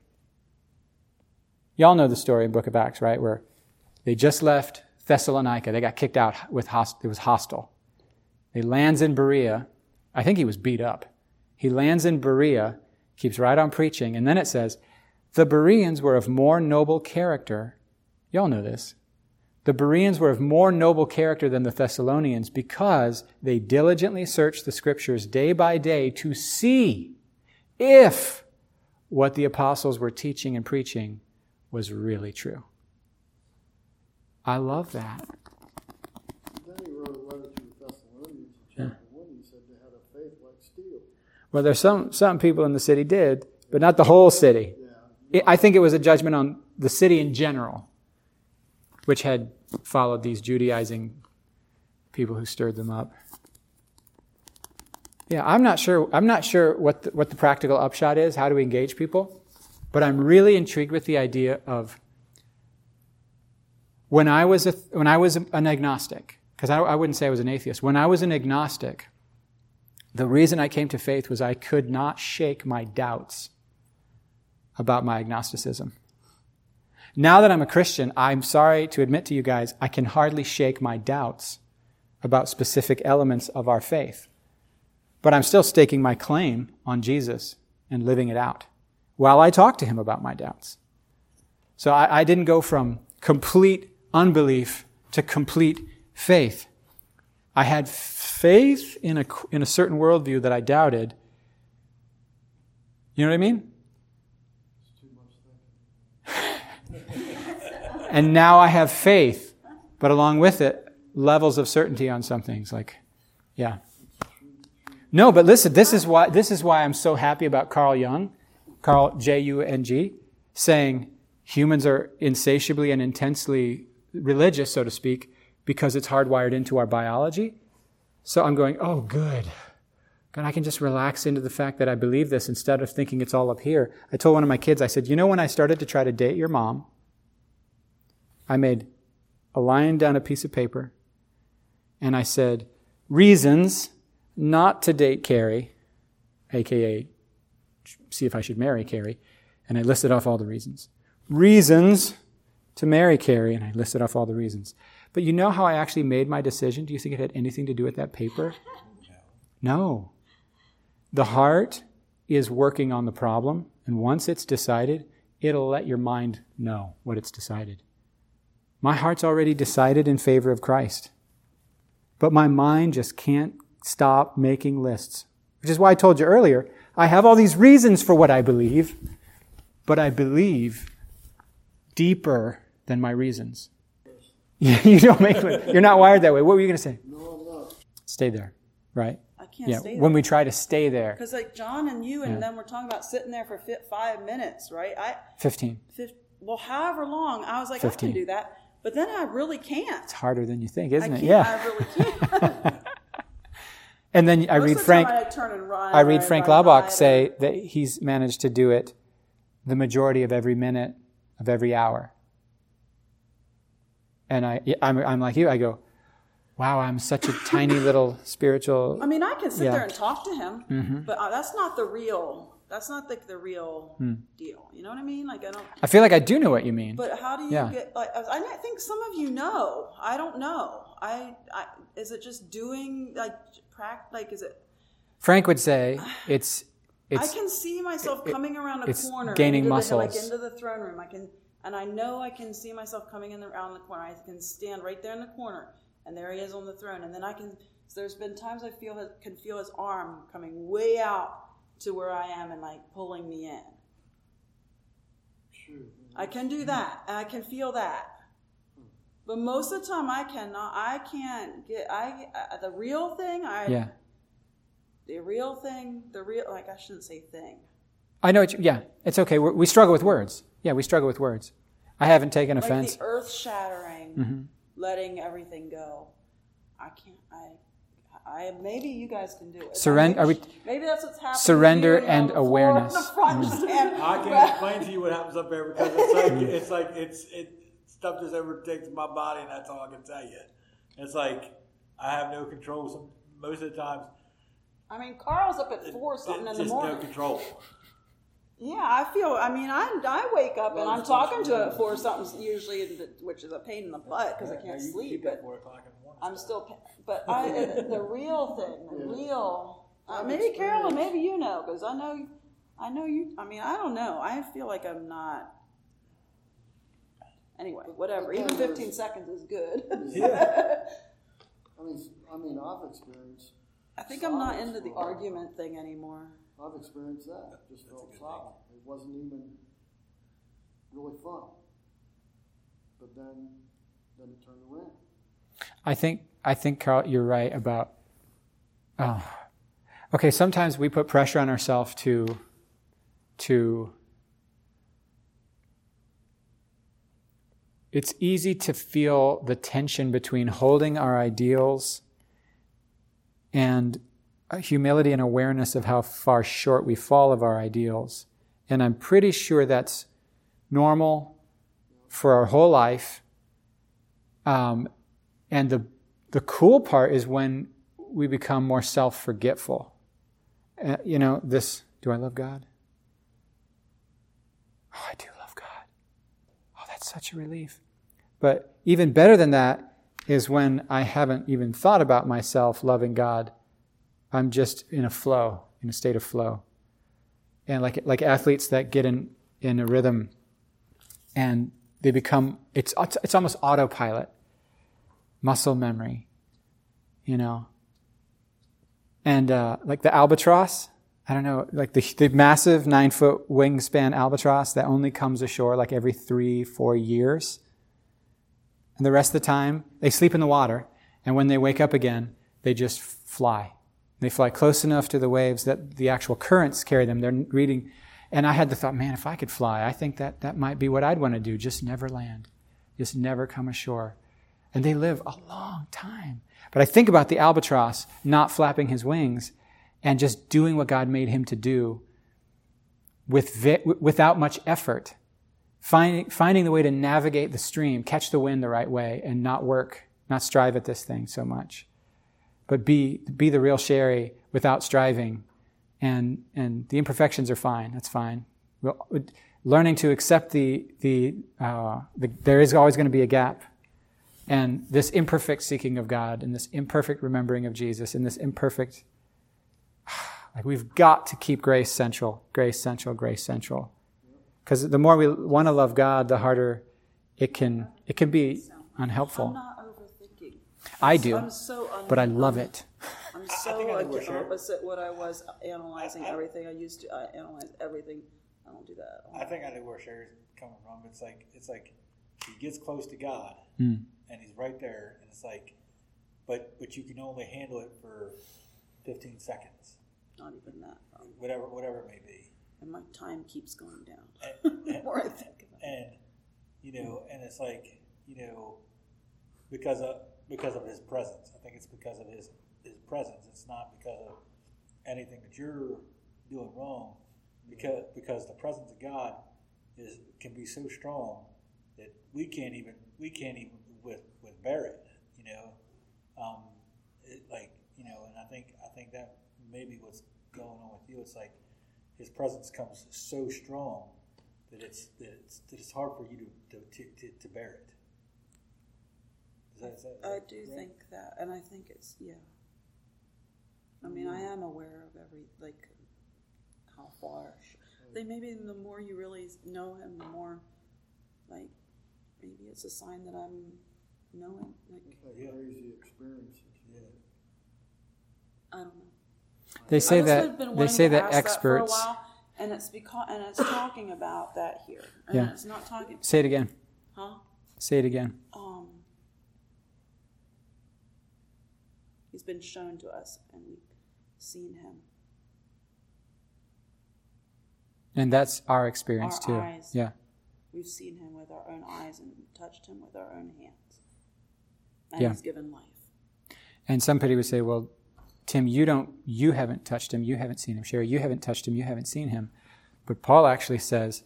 Y'all know the story in Book of Acts, right? Where they just left Thessalonica. They got kicked out with host- it was hostile. He lands in Berea. I think he was beat up. He lands in Berea, keeps right on preaching, and then it says, the Bereans were of more noble character. Y'all know this. The Bereans were of more noble character than the Thessalonians because they diligently searched the scriptures day by day to see if what the apostles were teaching and preaching was really true. I love that. Then he wrote a letter to the Thessalonians in chapter one. He said they had a faith like steel. Well, there's some, some people in the city did, but not the whole city. It, I think it was a judgment on the city in general, which had followed these Judaizing people who stirred them up. Yeah, I'm not sure. I'm not sure what the, what the practical upshot is. How do we engage people? But I'm really intrigued with the idea of when I was a, when I was an agnostic, because I, I wouldn't say I was an atheist. When I was an agnostic, the reason I came to faith was I could not shake my doubts about my agnosticism. Now that I'm a Christian, I'm sorry to admit to you guys, I can hardly shake my doubts about specific elements of our faith. But I'm still staking my claim on Jesus and living it out while I talk to him about my doubts. So I, I didn't go from complete unbelief to complete faith. I had faith in a, in a certain worldview that I doubted. You know what I mean? (laughs) and now I have faith, but along with it, levels of certainty on some things. Like, yeah. No, but listen, this is why this is why I'm so happy about Carl Jung, Carl J U N G, saying humans are insatiably and intensely religious, so to speak, because it's hardwired into our biology. So I'm going, oh, good. God, I can just relax into the fact that I believe this instead of thinking it's all up here. I told one of my kids, I said, you know, when I started to try to date your mom, I made a line down a piece of paper and I said, reasons not to date Carrie, aka see if I should marry Carrie. And I listed off all the reasons. Reasons to marry Carrie, and I listed off all the reasons. But you know how I actually made my decision? Do you think it had anything to do with that paper? (laughs) No. The heart is working on the problem, and once it's decided, it'll let your mind know what it's decided. My heart's already decided in favor of Christ. But my mind just can't stop making lists. Which is why I told you earlier, I have all these reasons for what I believe, but I believe deeper than my reasons. (laughs) you don't make you're not wired that way. What were you going to say? No, I'm not. Stay there, right? I can't Yeah, stay there. when we try to stay there. Because like John and you and Yeah. them were talking about sitting there for fi- five minutes, right? I 15. fif- well, however long, I was like, 15. I can do that, but then I really can't. It's harder than you think, isn't it? Yeah. I really can't. (laughs) And then I Most read Frank and run, I read Frank Laubach say that he's managed to do it the majority of every minute of every hour. And I, I'm, I'm like you. I go, wow, I'm such a tiny little spiritual. I mean, I can sit Yeah. Mm-hmm. there and talk to him, but uh, that's not the real. That's not like the real Hmm. deal. You know what I mean? Like I don't. I feel like I do know what you mean. But how do you Yeah. get like? I I think some of you know. I don't know. I, I is it just doing like prac? Like is it? Frank would say it's (sighs) it's I can see myself coming around a corner, gaining into the, like muscles. into the throne room. I can, and I know I can see myself coming in the, around the corner. I can stand right there in the corner, and there he is on the throne. And then I can. So there's been times I feel his, can feel his arm coming way out to where I am and like pulling me in. Shoot. I can do that, and I can feel that. But most of the time, I cannot. I can't get. I uh, the real thing. I yeah. the real thing. The real like I shouldn't say thing. I know. What you, yeah, it's okay. We're, we struggle with words. Yeah, we struggle with words. I haven't taken Like offense. the earth shattering, Mm-hmm. letting everything go. I can't. I. I maybe you guys can do it. Surren- Maybe, are we- maybe that's what's happening. Surrender you know, and awareness. (laughs) the front, just hand- I can explain to you what happens up there because it's like it's like it's it stuff just overtakes my body, and that's all I can tell you. It's like I have no control. Some most of the times, I mean, Carl's up at four something in the morning. just the no morning. control. Yeah, I feel. I mean, I I wake up and I'm talking to it for something usually, which is a pain in the butt because I can't sleep. But four o'clock in the morning. I'm still. But I, the real thing, the real. Uh, maybe Carolyn, maybe you know because I know, I know you. I mean, I don't know. I feel like I'm not. Anyway, whatever. Even 15 seconds is good. Yeah. (laughs) I mean, I mean, I've experienced, I think I'm not into the argument thing anymore. I've experienced that. Just felt solid. It wasn't even really fun. But then, then it turned around. I think I think Carl, you're right about. Oh, okay. Sometimes we put pressure on ourselves to, to. It's easy to feel the tension between holding our ideals and a humility and awareness of how far short we fall of our ideals. And I'm pretty sure that's normal for our whole life. Um, and the, the cool part is when we become more self forgetful. Uh, you know, this do I love God? Oh, I do love God. Oh, that's such a relief. But even better than that is when I haven't even thought about myself loving God. I'm just in a flow, in a state of flow. And like, like athletes that get in, in a rhythm and they become, it's, it's almost autopilot muscle memory, you know. And uh, like the albatross, I don't know, like the, the massive nine foot wingspan albatross that only comes ashore like every three, four years. And the rest of the time, they sleep in the water. And when they wake up again, they just fly. They fly close enough to the waves that the actual currents carry them. They're reading. And I had the thought, man, if I could fly, I think that that might be what I'd want to do. Just never land, just never come ashore and they live a long time. But I think about the albatross not flapping his wings and just doing what God made him to do with vi- without much effort, finding, finding the way to navigate the stream, catch the wind the right way, and not work, not strive at this thing so much. But be, be the real Sherry without striving. And, and the imperfections are fine. That's fine. We'll, learning to accept the, the, uh, the there is always going to be a gap and this imperfect seeking of God and this imperfect remembering of Jesus and this imperfect (sighs) like we've got to keep grace central, grace central, grace central. Because the more we want to love God, the harder it can it can be unhelpful. Not overthinking. I do, I'm so un- but I love it. I'm so I like the opposite what I was analyzing I- I- everything. I used to I analyze everything. I don't do that. I think I know where Sherry's coming from. It's like it's like he gets close to God Mm. and he's right there, and it's like, but but you can only handle it for fifteen seconds, Not even that. Um, whatever whatever it may be. and my time keeps going down. (laughs) And, the more I think about it. and you know, and it's like you know, because of because of his presence. I think it's because of his his presence. It's not because of anything that you're doing wrong. Because because the presence of God is can be so strong that we can't even we can't even with with bear it. You know, um, it, like you know, and I think I think that maybe what's going on with you. It's like his presence comes so strong that it's that it's, that it's hard for you to to, to, to, to bear it. Is that, is that, I do right? think that, and I think it's yeah. I mean, I am aware of every like how far. I think maybe the more you really know him, the more like maybe it's a sign that I'm knowing. Like Like Yeah. crazy experiences. Yeah. I don't know. They say I that they say that ask that experts while, and it's because and it's talking about that here, and Yeah. it's not talking, say it again. huh? Say it again. Um, he's been shown to us, and we've seen him. And that's our experience Our too. eyes. Yeah. We've seen him with our own eyes and touched him with our own hands, and Yeah. he's given life. And somebody would say, "Well, Tim, you don't you haven't touched him, you haven't seen him. Sherry, you haven't touched him, you haven't seen him." But Paul actually says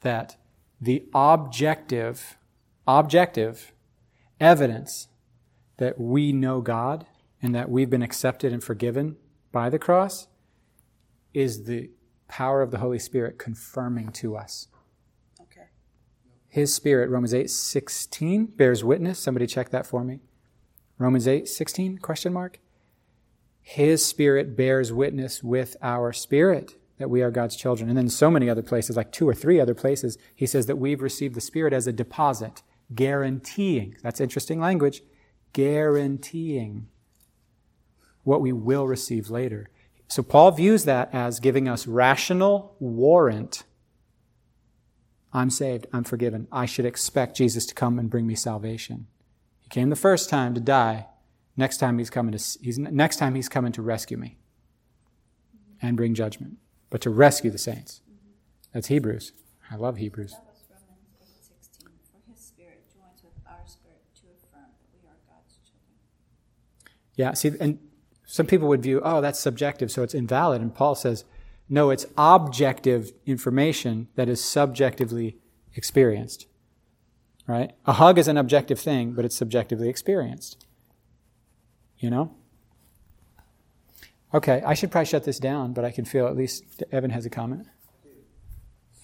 that the objective objective evidence that we know God and that we've been accepted and forgiven by the cross is the power of the Holy Spirit confirming to us. Okay. His Spirit, Romans 8, 16, bears witness. Somebody check that for me. Romans 8, 16, question mark. His Spirit bears witness with our spirit that we are God's children. And then so many other places, like two or three other places, he says that we've received the Spirit as a deposit, guaranteeing. That's interesting language. Guaranteeing what we will receive later. So Paul views that as giving us rational warrant I'm saved. I'm forgiven. I should expect Jesus to come and bring me salvation. He came the first time to die. Next time he's coming to he's next time he's coming to rescue me and bring judgment, but to rescue the saints. That's Hebrews. I love Hebrews. That was Romans eight sixteen. For his spirit joins with our spirit to affirm that we are God's children. Yeah, see and some people would view, oh, that's subjective, so it's invalid. And Paul says, no, it's objective information that is subjectively experienced. Right? A hug is an objective thing, but it's subjectively experienced. You know? Okay, I should probably shut this down, but I can feel at least Evan has a comment.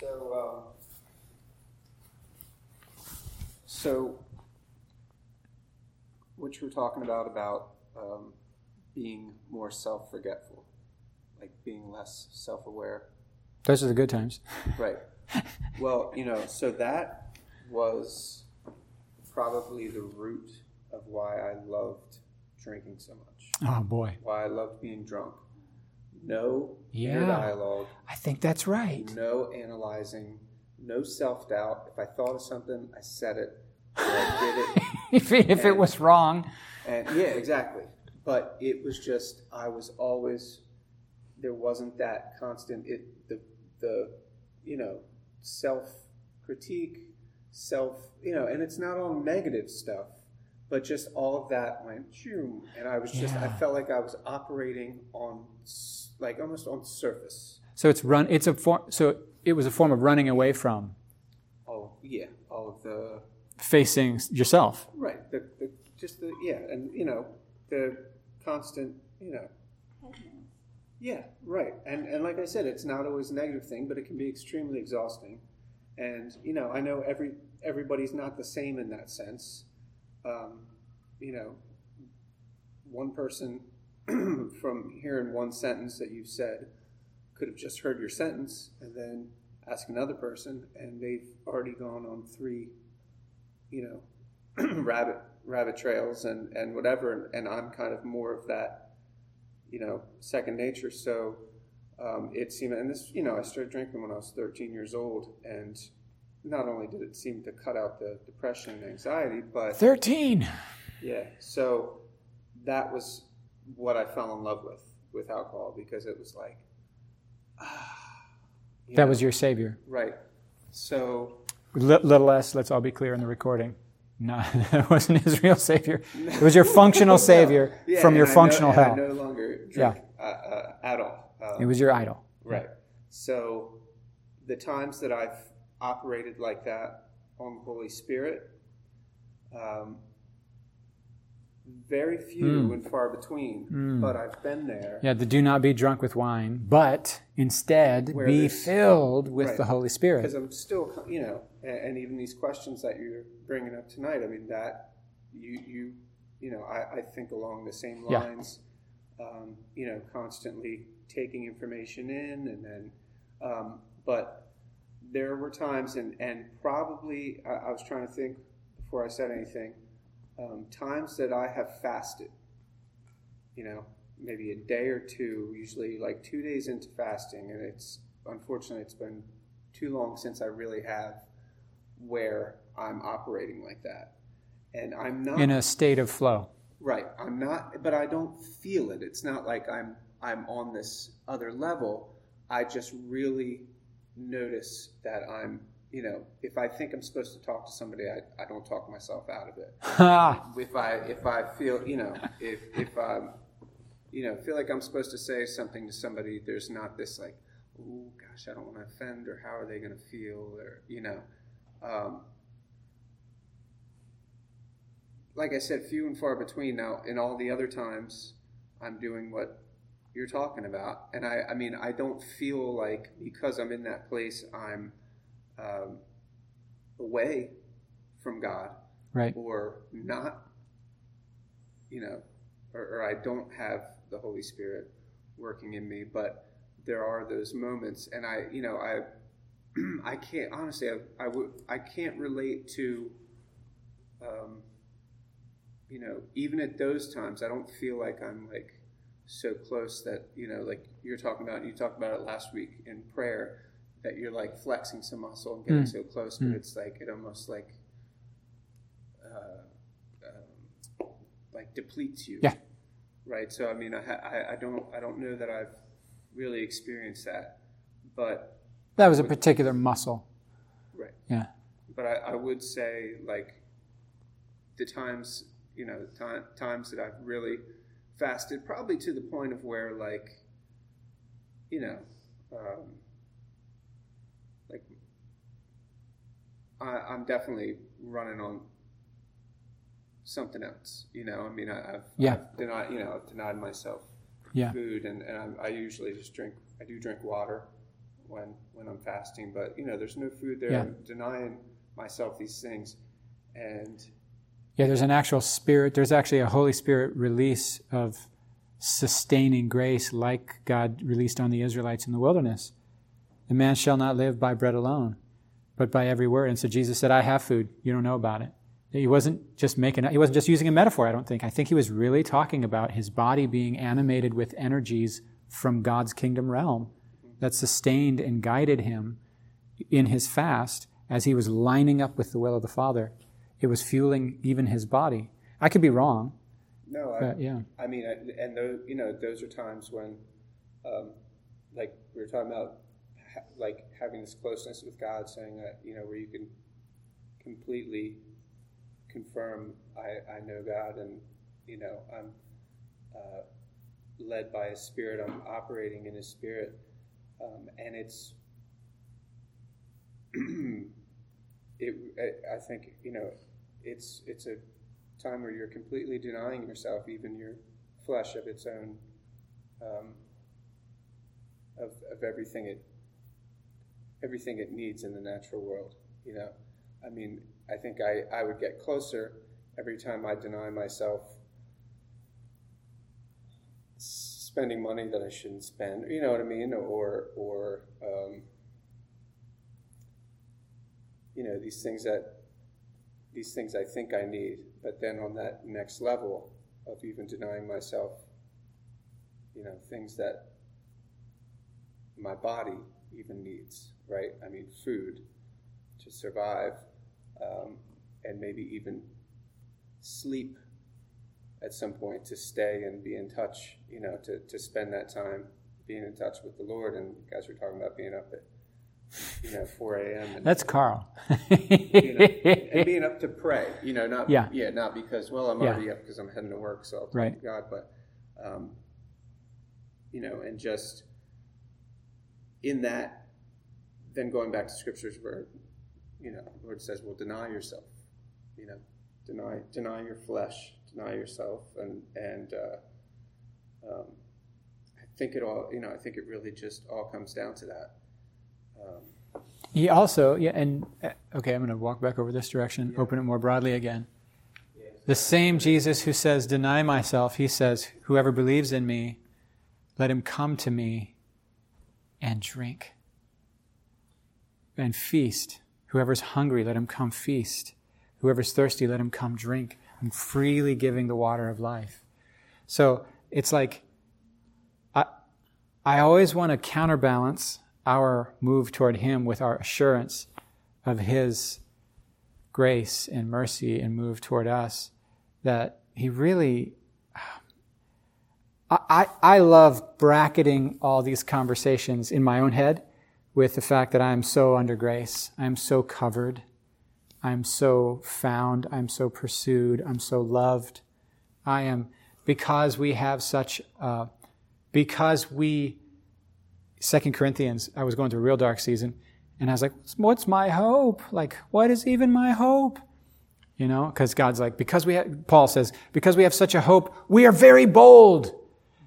So, um, so what you were talking about about um, being more self-forgetful, like being less self-aware, Those are the good times. (laughs) right? well, you know, so that was probably the root of why I loved drinking so much, Oh boy. why I loved being drunk. No Yeah. inner dialogue, I think that's right. no analyzing, no self doubt. If I thought of something, I said it, I did it. (laughs) if it, if it was wrong, And yeah, exactly. But it was just I was always there wasn't that constant it the the you know self critique, self you know, and it's not all negative stuff, but just all of that went shoom, and I was just I felt like I was operating on like almost on surface. so it's run. It's a form. So it was a form of running away from oh yeah, all of the facing yourself. right the, the just the yeah, and you know the constant you know Yeah, right. And and like I said, it's not always a negative thing, but it can be extremely exhausting. And you know, I know every everybody's not the same in that sense, um, you know, one person (clears throat) from hearing one sentence that you've said could have just heard your sentence and then ask another person, and they've already gone on three, you know, (clears throat) rabbit rabbit trails and and whatever. And, and I'm kind of more of that, you know, second nature. So um, it seemed, and this, you know, I started drinking when I was 13 years old, and not only did it seem to cut out the depression and anxiety, but 13. yeah, so that was what I fell in love with with alcohol because it was like, ah, That know, was your savior. right. So Li- little s, let's all be clear in the recording. No, (laughs) that wasn't his real savior. It was your functional (laughs) savior Yeah, from your no- functional I hell. no longer drink Yeah. uh, uh, at all. Um, It was your idol. Right. So the times that I've operated like that on the Holy Spirit, um, very few and far between, but I've been there. Yeah, the do not be drunk with wine, but instead Where be filled with Right. the Holy Spirit. Because I'm still, you know, and, and even these questions that you're bringing up tonight, I mean, that you, you, you know, I, I think along the same Yeah. lines, um, you know, constantly taking information in and then, um, but there were times and, and probably, I, I was trying to think before I said anything, um, times that I have fasted, you know, maybe a day or two, usually like two days into fasting, and it's unfortunately it's been too long since I really have where I'm operating like that. And I'm not in a state of flow. right. I'm not but I don't feel it. It's not like I'm I'm on this other level. I just really notice that I'm you know, if I think I'm supposed to talk to somebody, I, I don't talk myself out of it. (laughs) If I if I feel you know if if I'm you know feel like I'm supposed to say something to somebody, there's not this like, oh gosh, I don't want to offend, or how are they going to feel, or you know, um, like I said, few and far between. Now, in all the other times, I'm doing what you're talking about, and I I mean I don't feel like because I'm in that place, I'm um, away from God Right. or not, you know, or, or I don't have the Holy Spirit working in me, but there are those moments, and I, you know, I, (clears throat) I can't honestly, I, I would, I can't relate to, um, you know, even at those times, I don't feel like I'm like so close that you know, like you're talking about, you talked about it last week in prayer, that you're like flexing some muscle and getting Mm. so close, but it's like it almost like uh, um, like depletes you. Yeah. Right. So I mean, I, I I don't I don't know that I've really experienced that, but That was a particular muscle. right. Yeah. But I, I would say like the times you know the time, times that I've really fasted, probably to the point of where like you know um, like I, I'm definitely running on something else. You know, I mean, I, I've, Yeah. I've denied, you know, I've denied myself Yeah. food, and, and I'm, I usually just drink. I do drink water when when I'm fasting, but you know, there's no food there. Yeah. I'm denying myself these things, and Yeah, there's an actual spirit, there's actually a Holy Spirit release of sustaining grace like God released on the Israelites in the wilderness. The man shall not live by bread alone, but by every word. And so Jesus said, I have food. You don't know about it. He wasn't just making he wasn't just using a metaphor, I don't think. I think he was really talking about his body being animated with energies from God's kingdom realm that sustained and guided him in his fast as he was lining up with the will of the Father. It was fueling even his body. I could be wrong, no, I, but yeah. I mean, and those, you know, those are times when, um, like we were talking about, ha- like having this closeness with God, saying that you know where you can completely confirm I, I know God, and you know I'm uh, led by His Spirit. I'm operating in His Spirit, um, and it's. (clears throat) it, I- think you know, it's it's a time where you're completely denying yourself, even your flesh, of its own, um, of, of everything it, everything it needs in the natural world. You know, I mean, I think I, I would get closer every time I deny myself spending money that I shouldn't spend, you know what I mean, or or um, you know these things that these things I think I need, but then on that next level of even denying myself, you know, things that my body even needs, right? I mean, food to survive, um, and maybe even sleep at some point to stay and be in touch, you know, to, to spend that time being in touch with the Lord. And you guys were talking about being up at, you know, 4 a.m. And, That's Carl. you know, (laughs) and being up to pray, you know, not, Yeah. yeah, not because, well, I'm Yeah. already up because I'm heading to work, so I'll talk Right. to God, but, um, you know, and just in that, then going back to scriptures where, you know, the Lord says, well, deny yourself, you know, deny, deny your flesh, deny yourself. And, and, uh, um, I think it all, you know, I think it really just all comes down to that. Um, He also, yeah, and uh, okay, I'm going to walk back over this direction, open it more broadly again. The same Jesus who says, Deny myself, he says, Whoever believes in me, let him come to me and drink and feast. Whoever's hungry, let him come feast. Whoever's thirsty, let him come drink. I'm freely giving the water of life. So it's like, I, I always want to counterbalance our move toward Him with our assurance of His grace and mercy and move toward us that He really. I, I, I love bracketing all these conversations in my own head with the fact that I'm so under grace. I'm so covered. I'm so found. I'm so pursued. I'm so loved. I am, because we have such, uh, because we Second Corinthians, I was going through a real dark season, and I was like, "What's my hope? Like, what is even my hope?" You know, because God's like, because we, have, Paul says, because we have such a hope, we are very bold.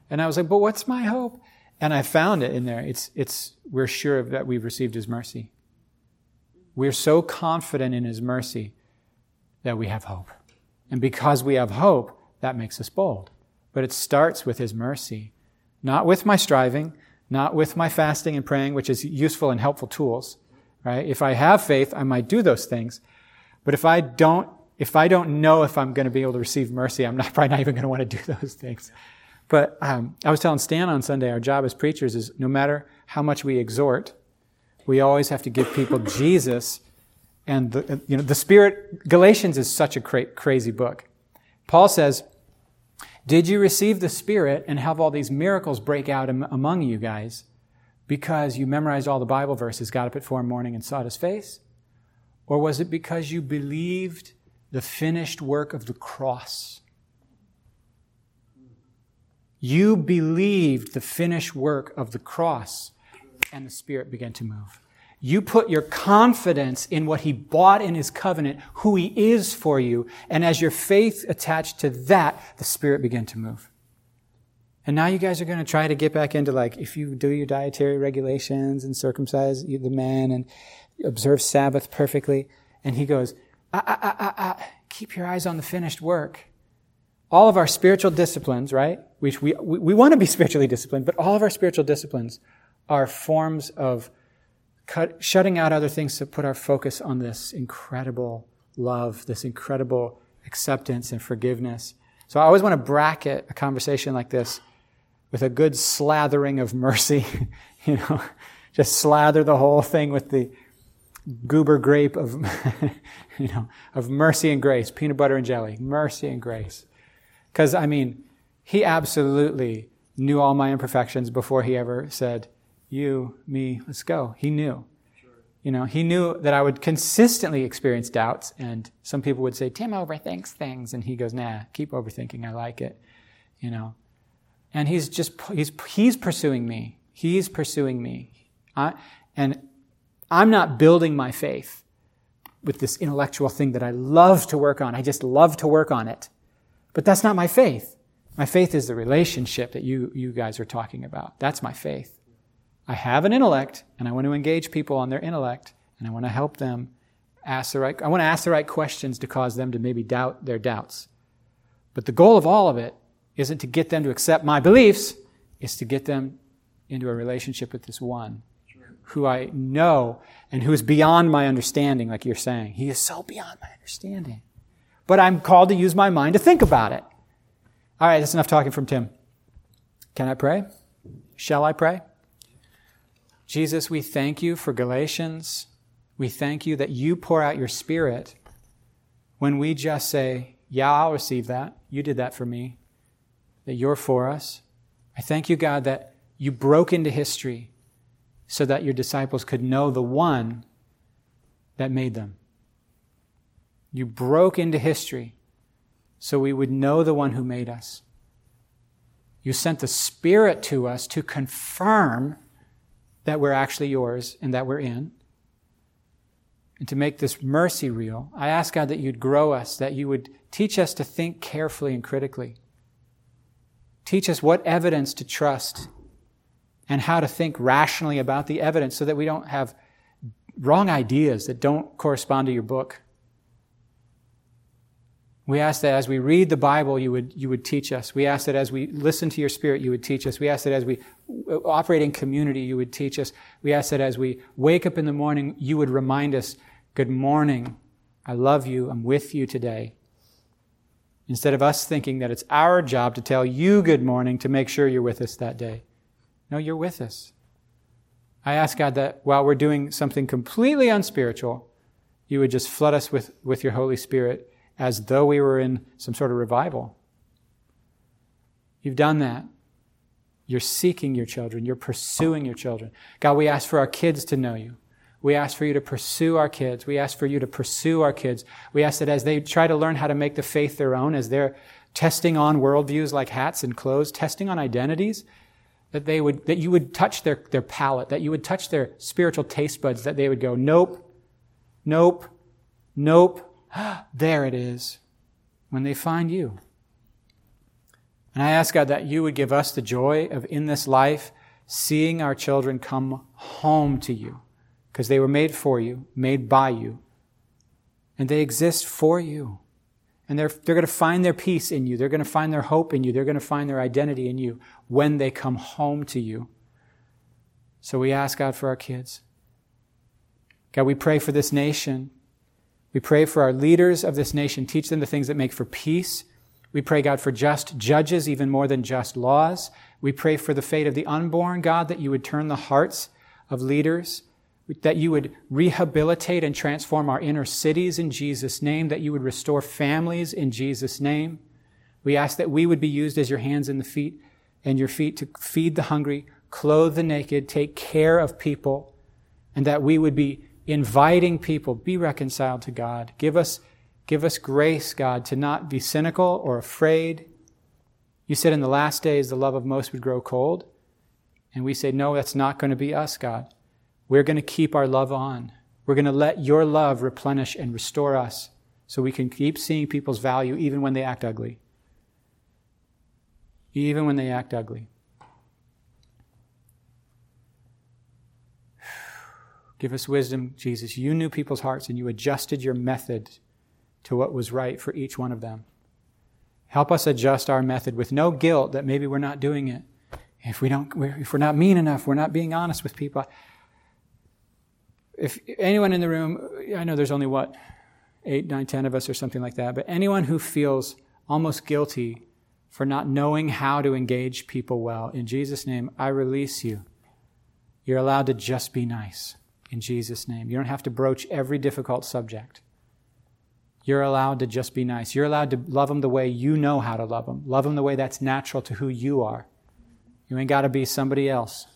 And I was like, "But what's my hope?" And I found it in there. It's, it's, we're sure that we've received His mercy. We're so confident in His mercy that we have hope, and because we have hope, that makes us bold. But it starts with His mercy, not with my striving not with my fasting and praying, which is useful and helpful tools, right? If I have faith, I might do those things. But if I don't, if I don't know if I'm going to be able to receive mercy, I'm not, (laughs) probably not even going to want to do those things. But um, I was telling Stan on Sunday, our job as preachers is no matter how much we exhort, we always have to give people Jesus and the, you know the Spirit. Galatians is such a cra- crazy book. Paul says, did you receive the Spirit and have all these miracles break out am- among you guys because you memorized all the Bible verses, got up at four in the morning and sought His face? Or was it because you believed the finished work of the cross? You believed the finished work of the cross, and the Spirit began to move. You put your confidence in what He bought in His covenant, who He is for you, and as your faith attached to that, the Spirit began to move. And now you guys are going to try to get back into like, if you do your dietary regulations and circumcise the man and observe Sabbath perfectly. And he goes, ah, ah, ah, ah, ah, keep your eyes on the finished work. All of our spiritual disciplines, right? We, we, we want to be (laughs) spiritually disciplined, but all of our spiritual disciplines are forms of cut, shutting out other things to put our focus on this incredible love, this incredible acceptance and forgiveness. So I always want to bracket a conversation like this with a good slathering of mercy, (laughs) you know, (laughs) just slather the whole thing with the goober grape of, you know, of mercy and grace, peanut butter and jelly, mercy and grace. Because, I mean, he absolutely knew all my imperfections before he ever said, you, me, let's go. He knew. You know, he knew that I would consistently experience doubts, and some people would say, Tim overthinks things. And he goes, nah, keep overthinking. I like it. You know, and he's just, he's, he's pursuing me. He's pursuing me. I, and I'm not building my faith with this intellectual thing that I love to work on. I just love to work on it. But that's not my faith. My faith is the relationship that you, you guys are talking about. That's my faith. I have an intellect and I want to engage people on their intellect and I want to help them ask the right, I want to ask the right questions to cause them to maybe doubt their doubts. But the goal of all of it isn't to get them to accept my beliefs, it's to get them into a relationship with this one who I know and who is beyond my understanding, like you're saying. He is so beyond my understanding. But I'm called to use my mind to think about it. All right, that's enough talking from Tim. Can I pray? Shall I pray? Jesus, we thank you for Galatians. We thank you that you pour out your spirit when we just say, Yeah, I'll receive that. You did that for me. That you're for us. I thank you, God, that you broke into history so that your disciples could know the one that made them. You broke into history so we would know the one who made us. You sent the Spirit to us to confirm that we're actually yours and that we're in. And to make this mercy real, I ask God that you'd grow us, that you would teach us to think carefully and critically. Teach us what evidence to trust and how to think rationally about the evidence so that we don't have wrong ideas that don't correspond to your book. We ask that as we read the Bible, you would, you would teach us. We ask that as we listen to your Spirit, you would teach us. We ask that as we uh, operate in community, you would teach us. We ask that as we wake up in the morning, you would remind us, Good morning. I love you. I'm with you today. Instead of us thinking that it's our job to tell you good morning to make sure you're with us that day. No, you're with us. I ask God that while we're doing something completely unspiritual, you would just flood us with, with your Holy Spirit as though we were in some sort of revival. You've done that. You're seeking your children. You're pursuing your children. God, we ask for our kids to know you. We ask for you to pursue our kids. We ask for you to pursue our kids. We ask that as they try to learn how to make the faith their own, as they're testing on worldviews like hats and clothes, testing on identities, that they would, that you would touch their, their palate, that you would touch their spiritual taste buds, that they would go, nope, nope, nope, (gasps) there it is, when they find you. And I ask God that you would give us the joy of in this life seeing our children come home to you because they were made for you, made by you, and they exist for you. And they're, they're going to find their peace in you. They're going to find their hope in you. They're going to find their identity in you when they come home to you. So we ask God for our kids. God, we pray for this nation. We pray for our leaders of this nation. Teach them the things that make for peace. We pray, God, for just judges, even more than just laws. We pray for the fate of the unborn, God, that you would turn the hearts of leaders that you would rehabilitate and transform our inner cities in Jesus' name, that you would restore families in Jesus' name. We ask that we would be used as your hands and the feet and your feet to feed the hungry, clothe the naked, take care of people, and that we would be inviting people, be reconciled to God. Give us, give us grace, God, to not be cynical or afraid. You said in the last days the love of most would grow cold. And we say, no, that's not going to be us, God. We're going to keep our love on. We're going to let your love replenish and restore us so we can keep seeing people's value even when they act ugly. Even when they act ugly. Give us wisdom, Jesus. You knew people's hearts and you adjusted your method to what was right for each one of them. Help us adjust our method with no guilt that maybe we're not doing it. If we don't, if we're not mean enough, we're not being honest with people if anyone in the room, I know there's only what, eight, nine, ten of us or something like that, but anyone who feels almost guilty for not knowing how to engage people well, in Jesus' name, I release you. You're allowed to just be nice in Jesus' name. You don't have to broach every difficult subject. You're allowed to just be nice. You're allowed to love them the way you know how to love them. Love them the way that's natural to who you are. You ain't got to be somebody else.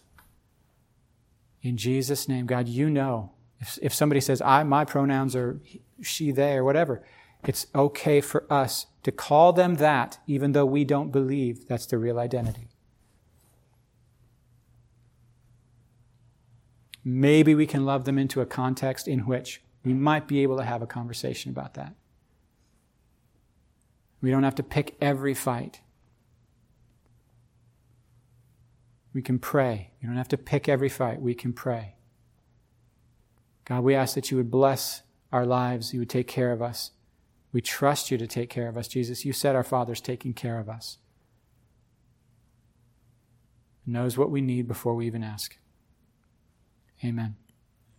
In Jesus' name, God, you know. If, if somebody says, I, my pronouns are she, they, or whatever, it's okay for us to call them that, even though we don't believe that's the real identity. Maybe we can love them into a context in which we might be able to have a conversation about that. We don't have to pick every fight. We can pray. You don't have to pick every fight. We can pray. God, we ask that you would bless our lives. You would take care of us. We trust you to take care of us, Jesus. You said our Father's taking care of us. Knows what we need before we even ask. Amen.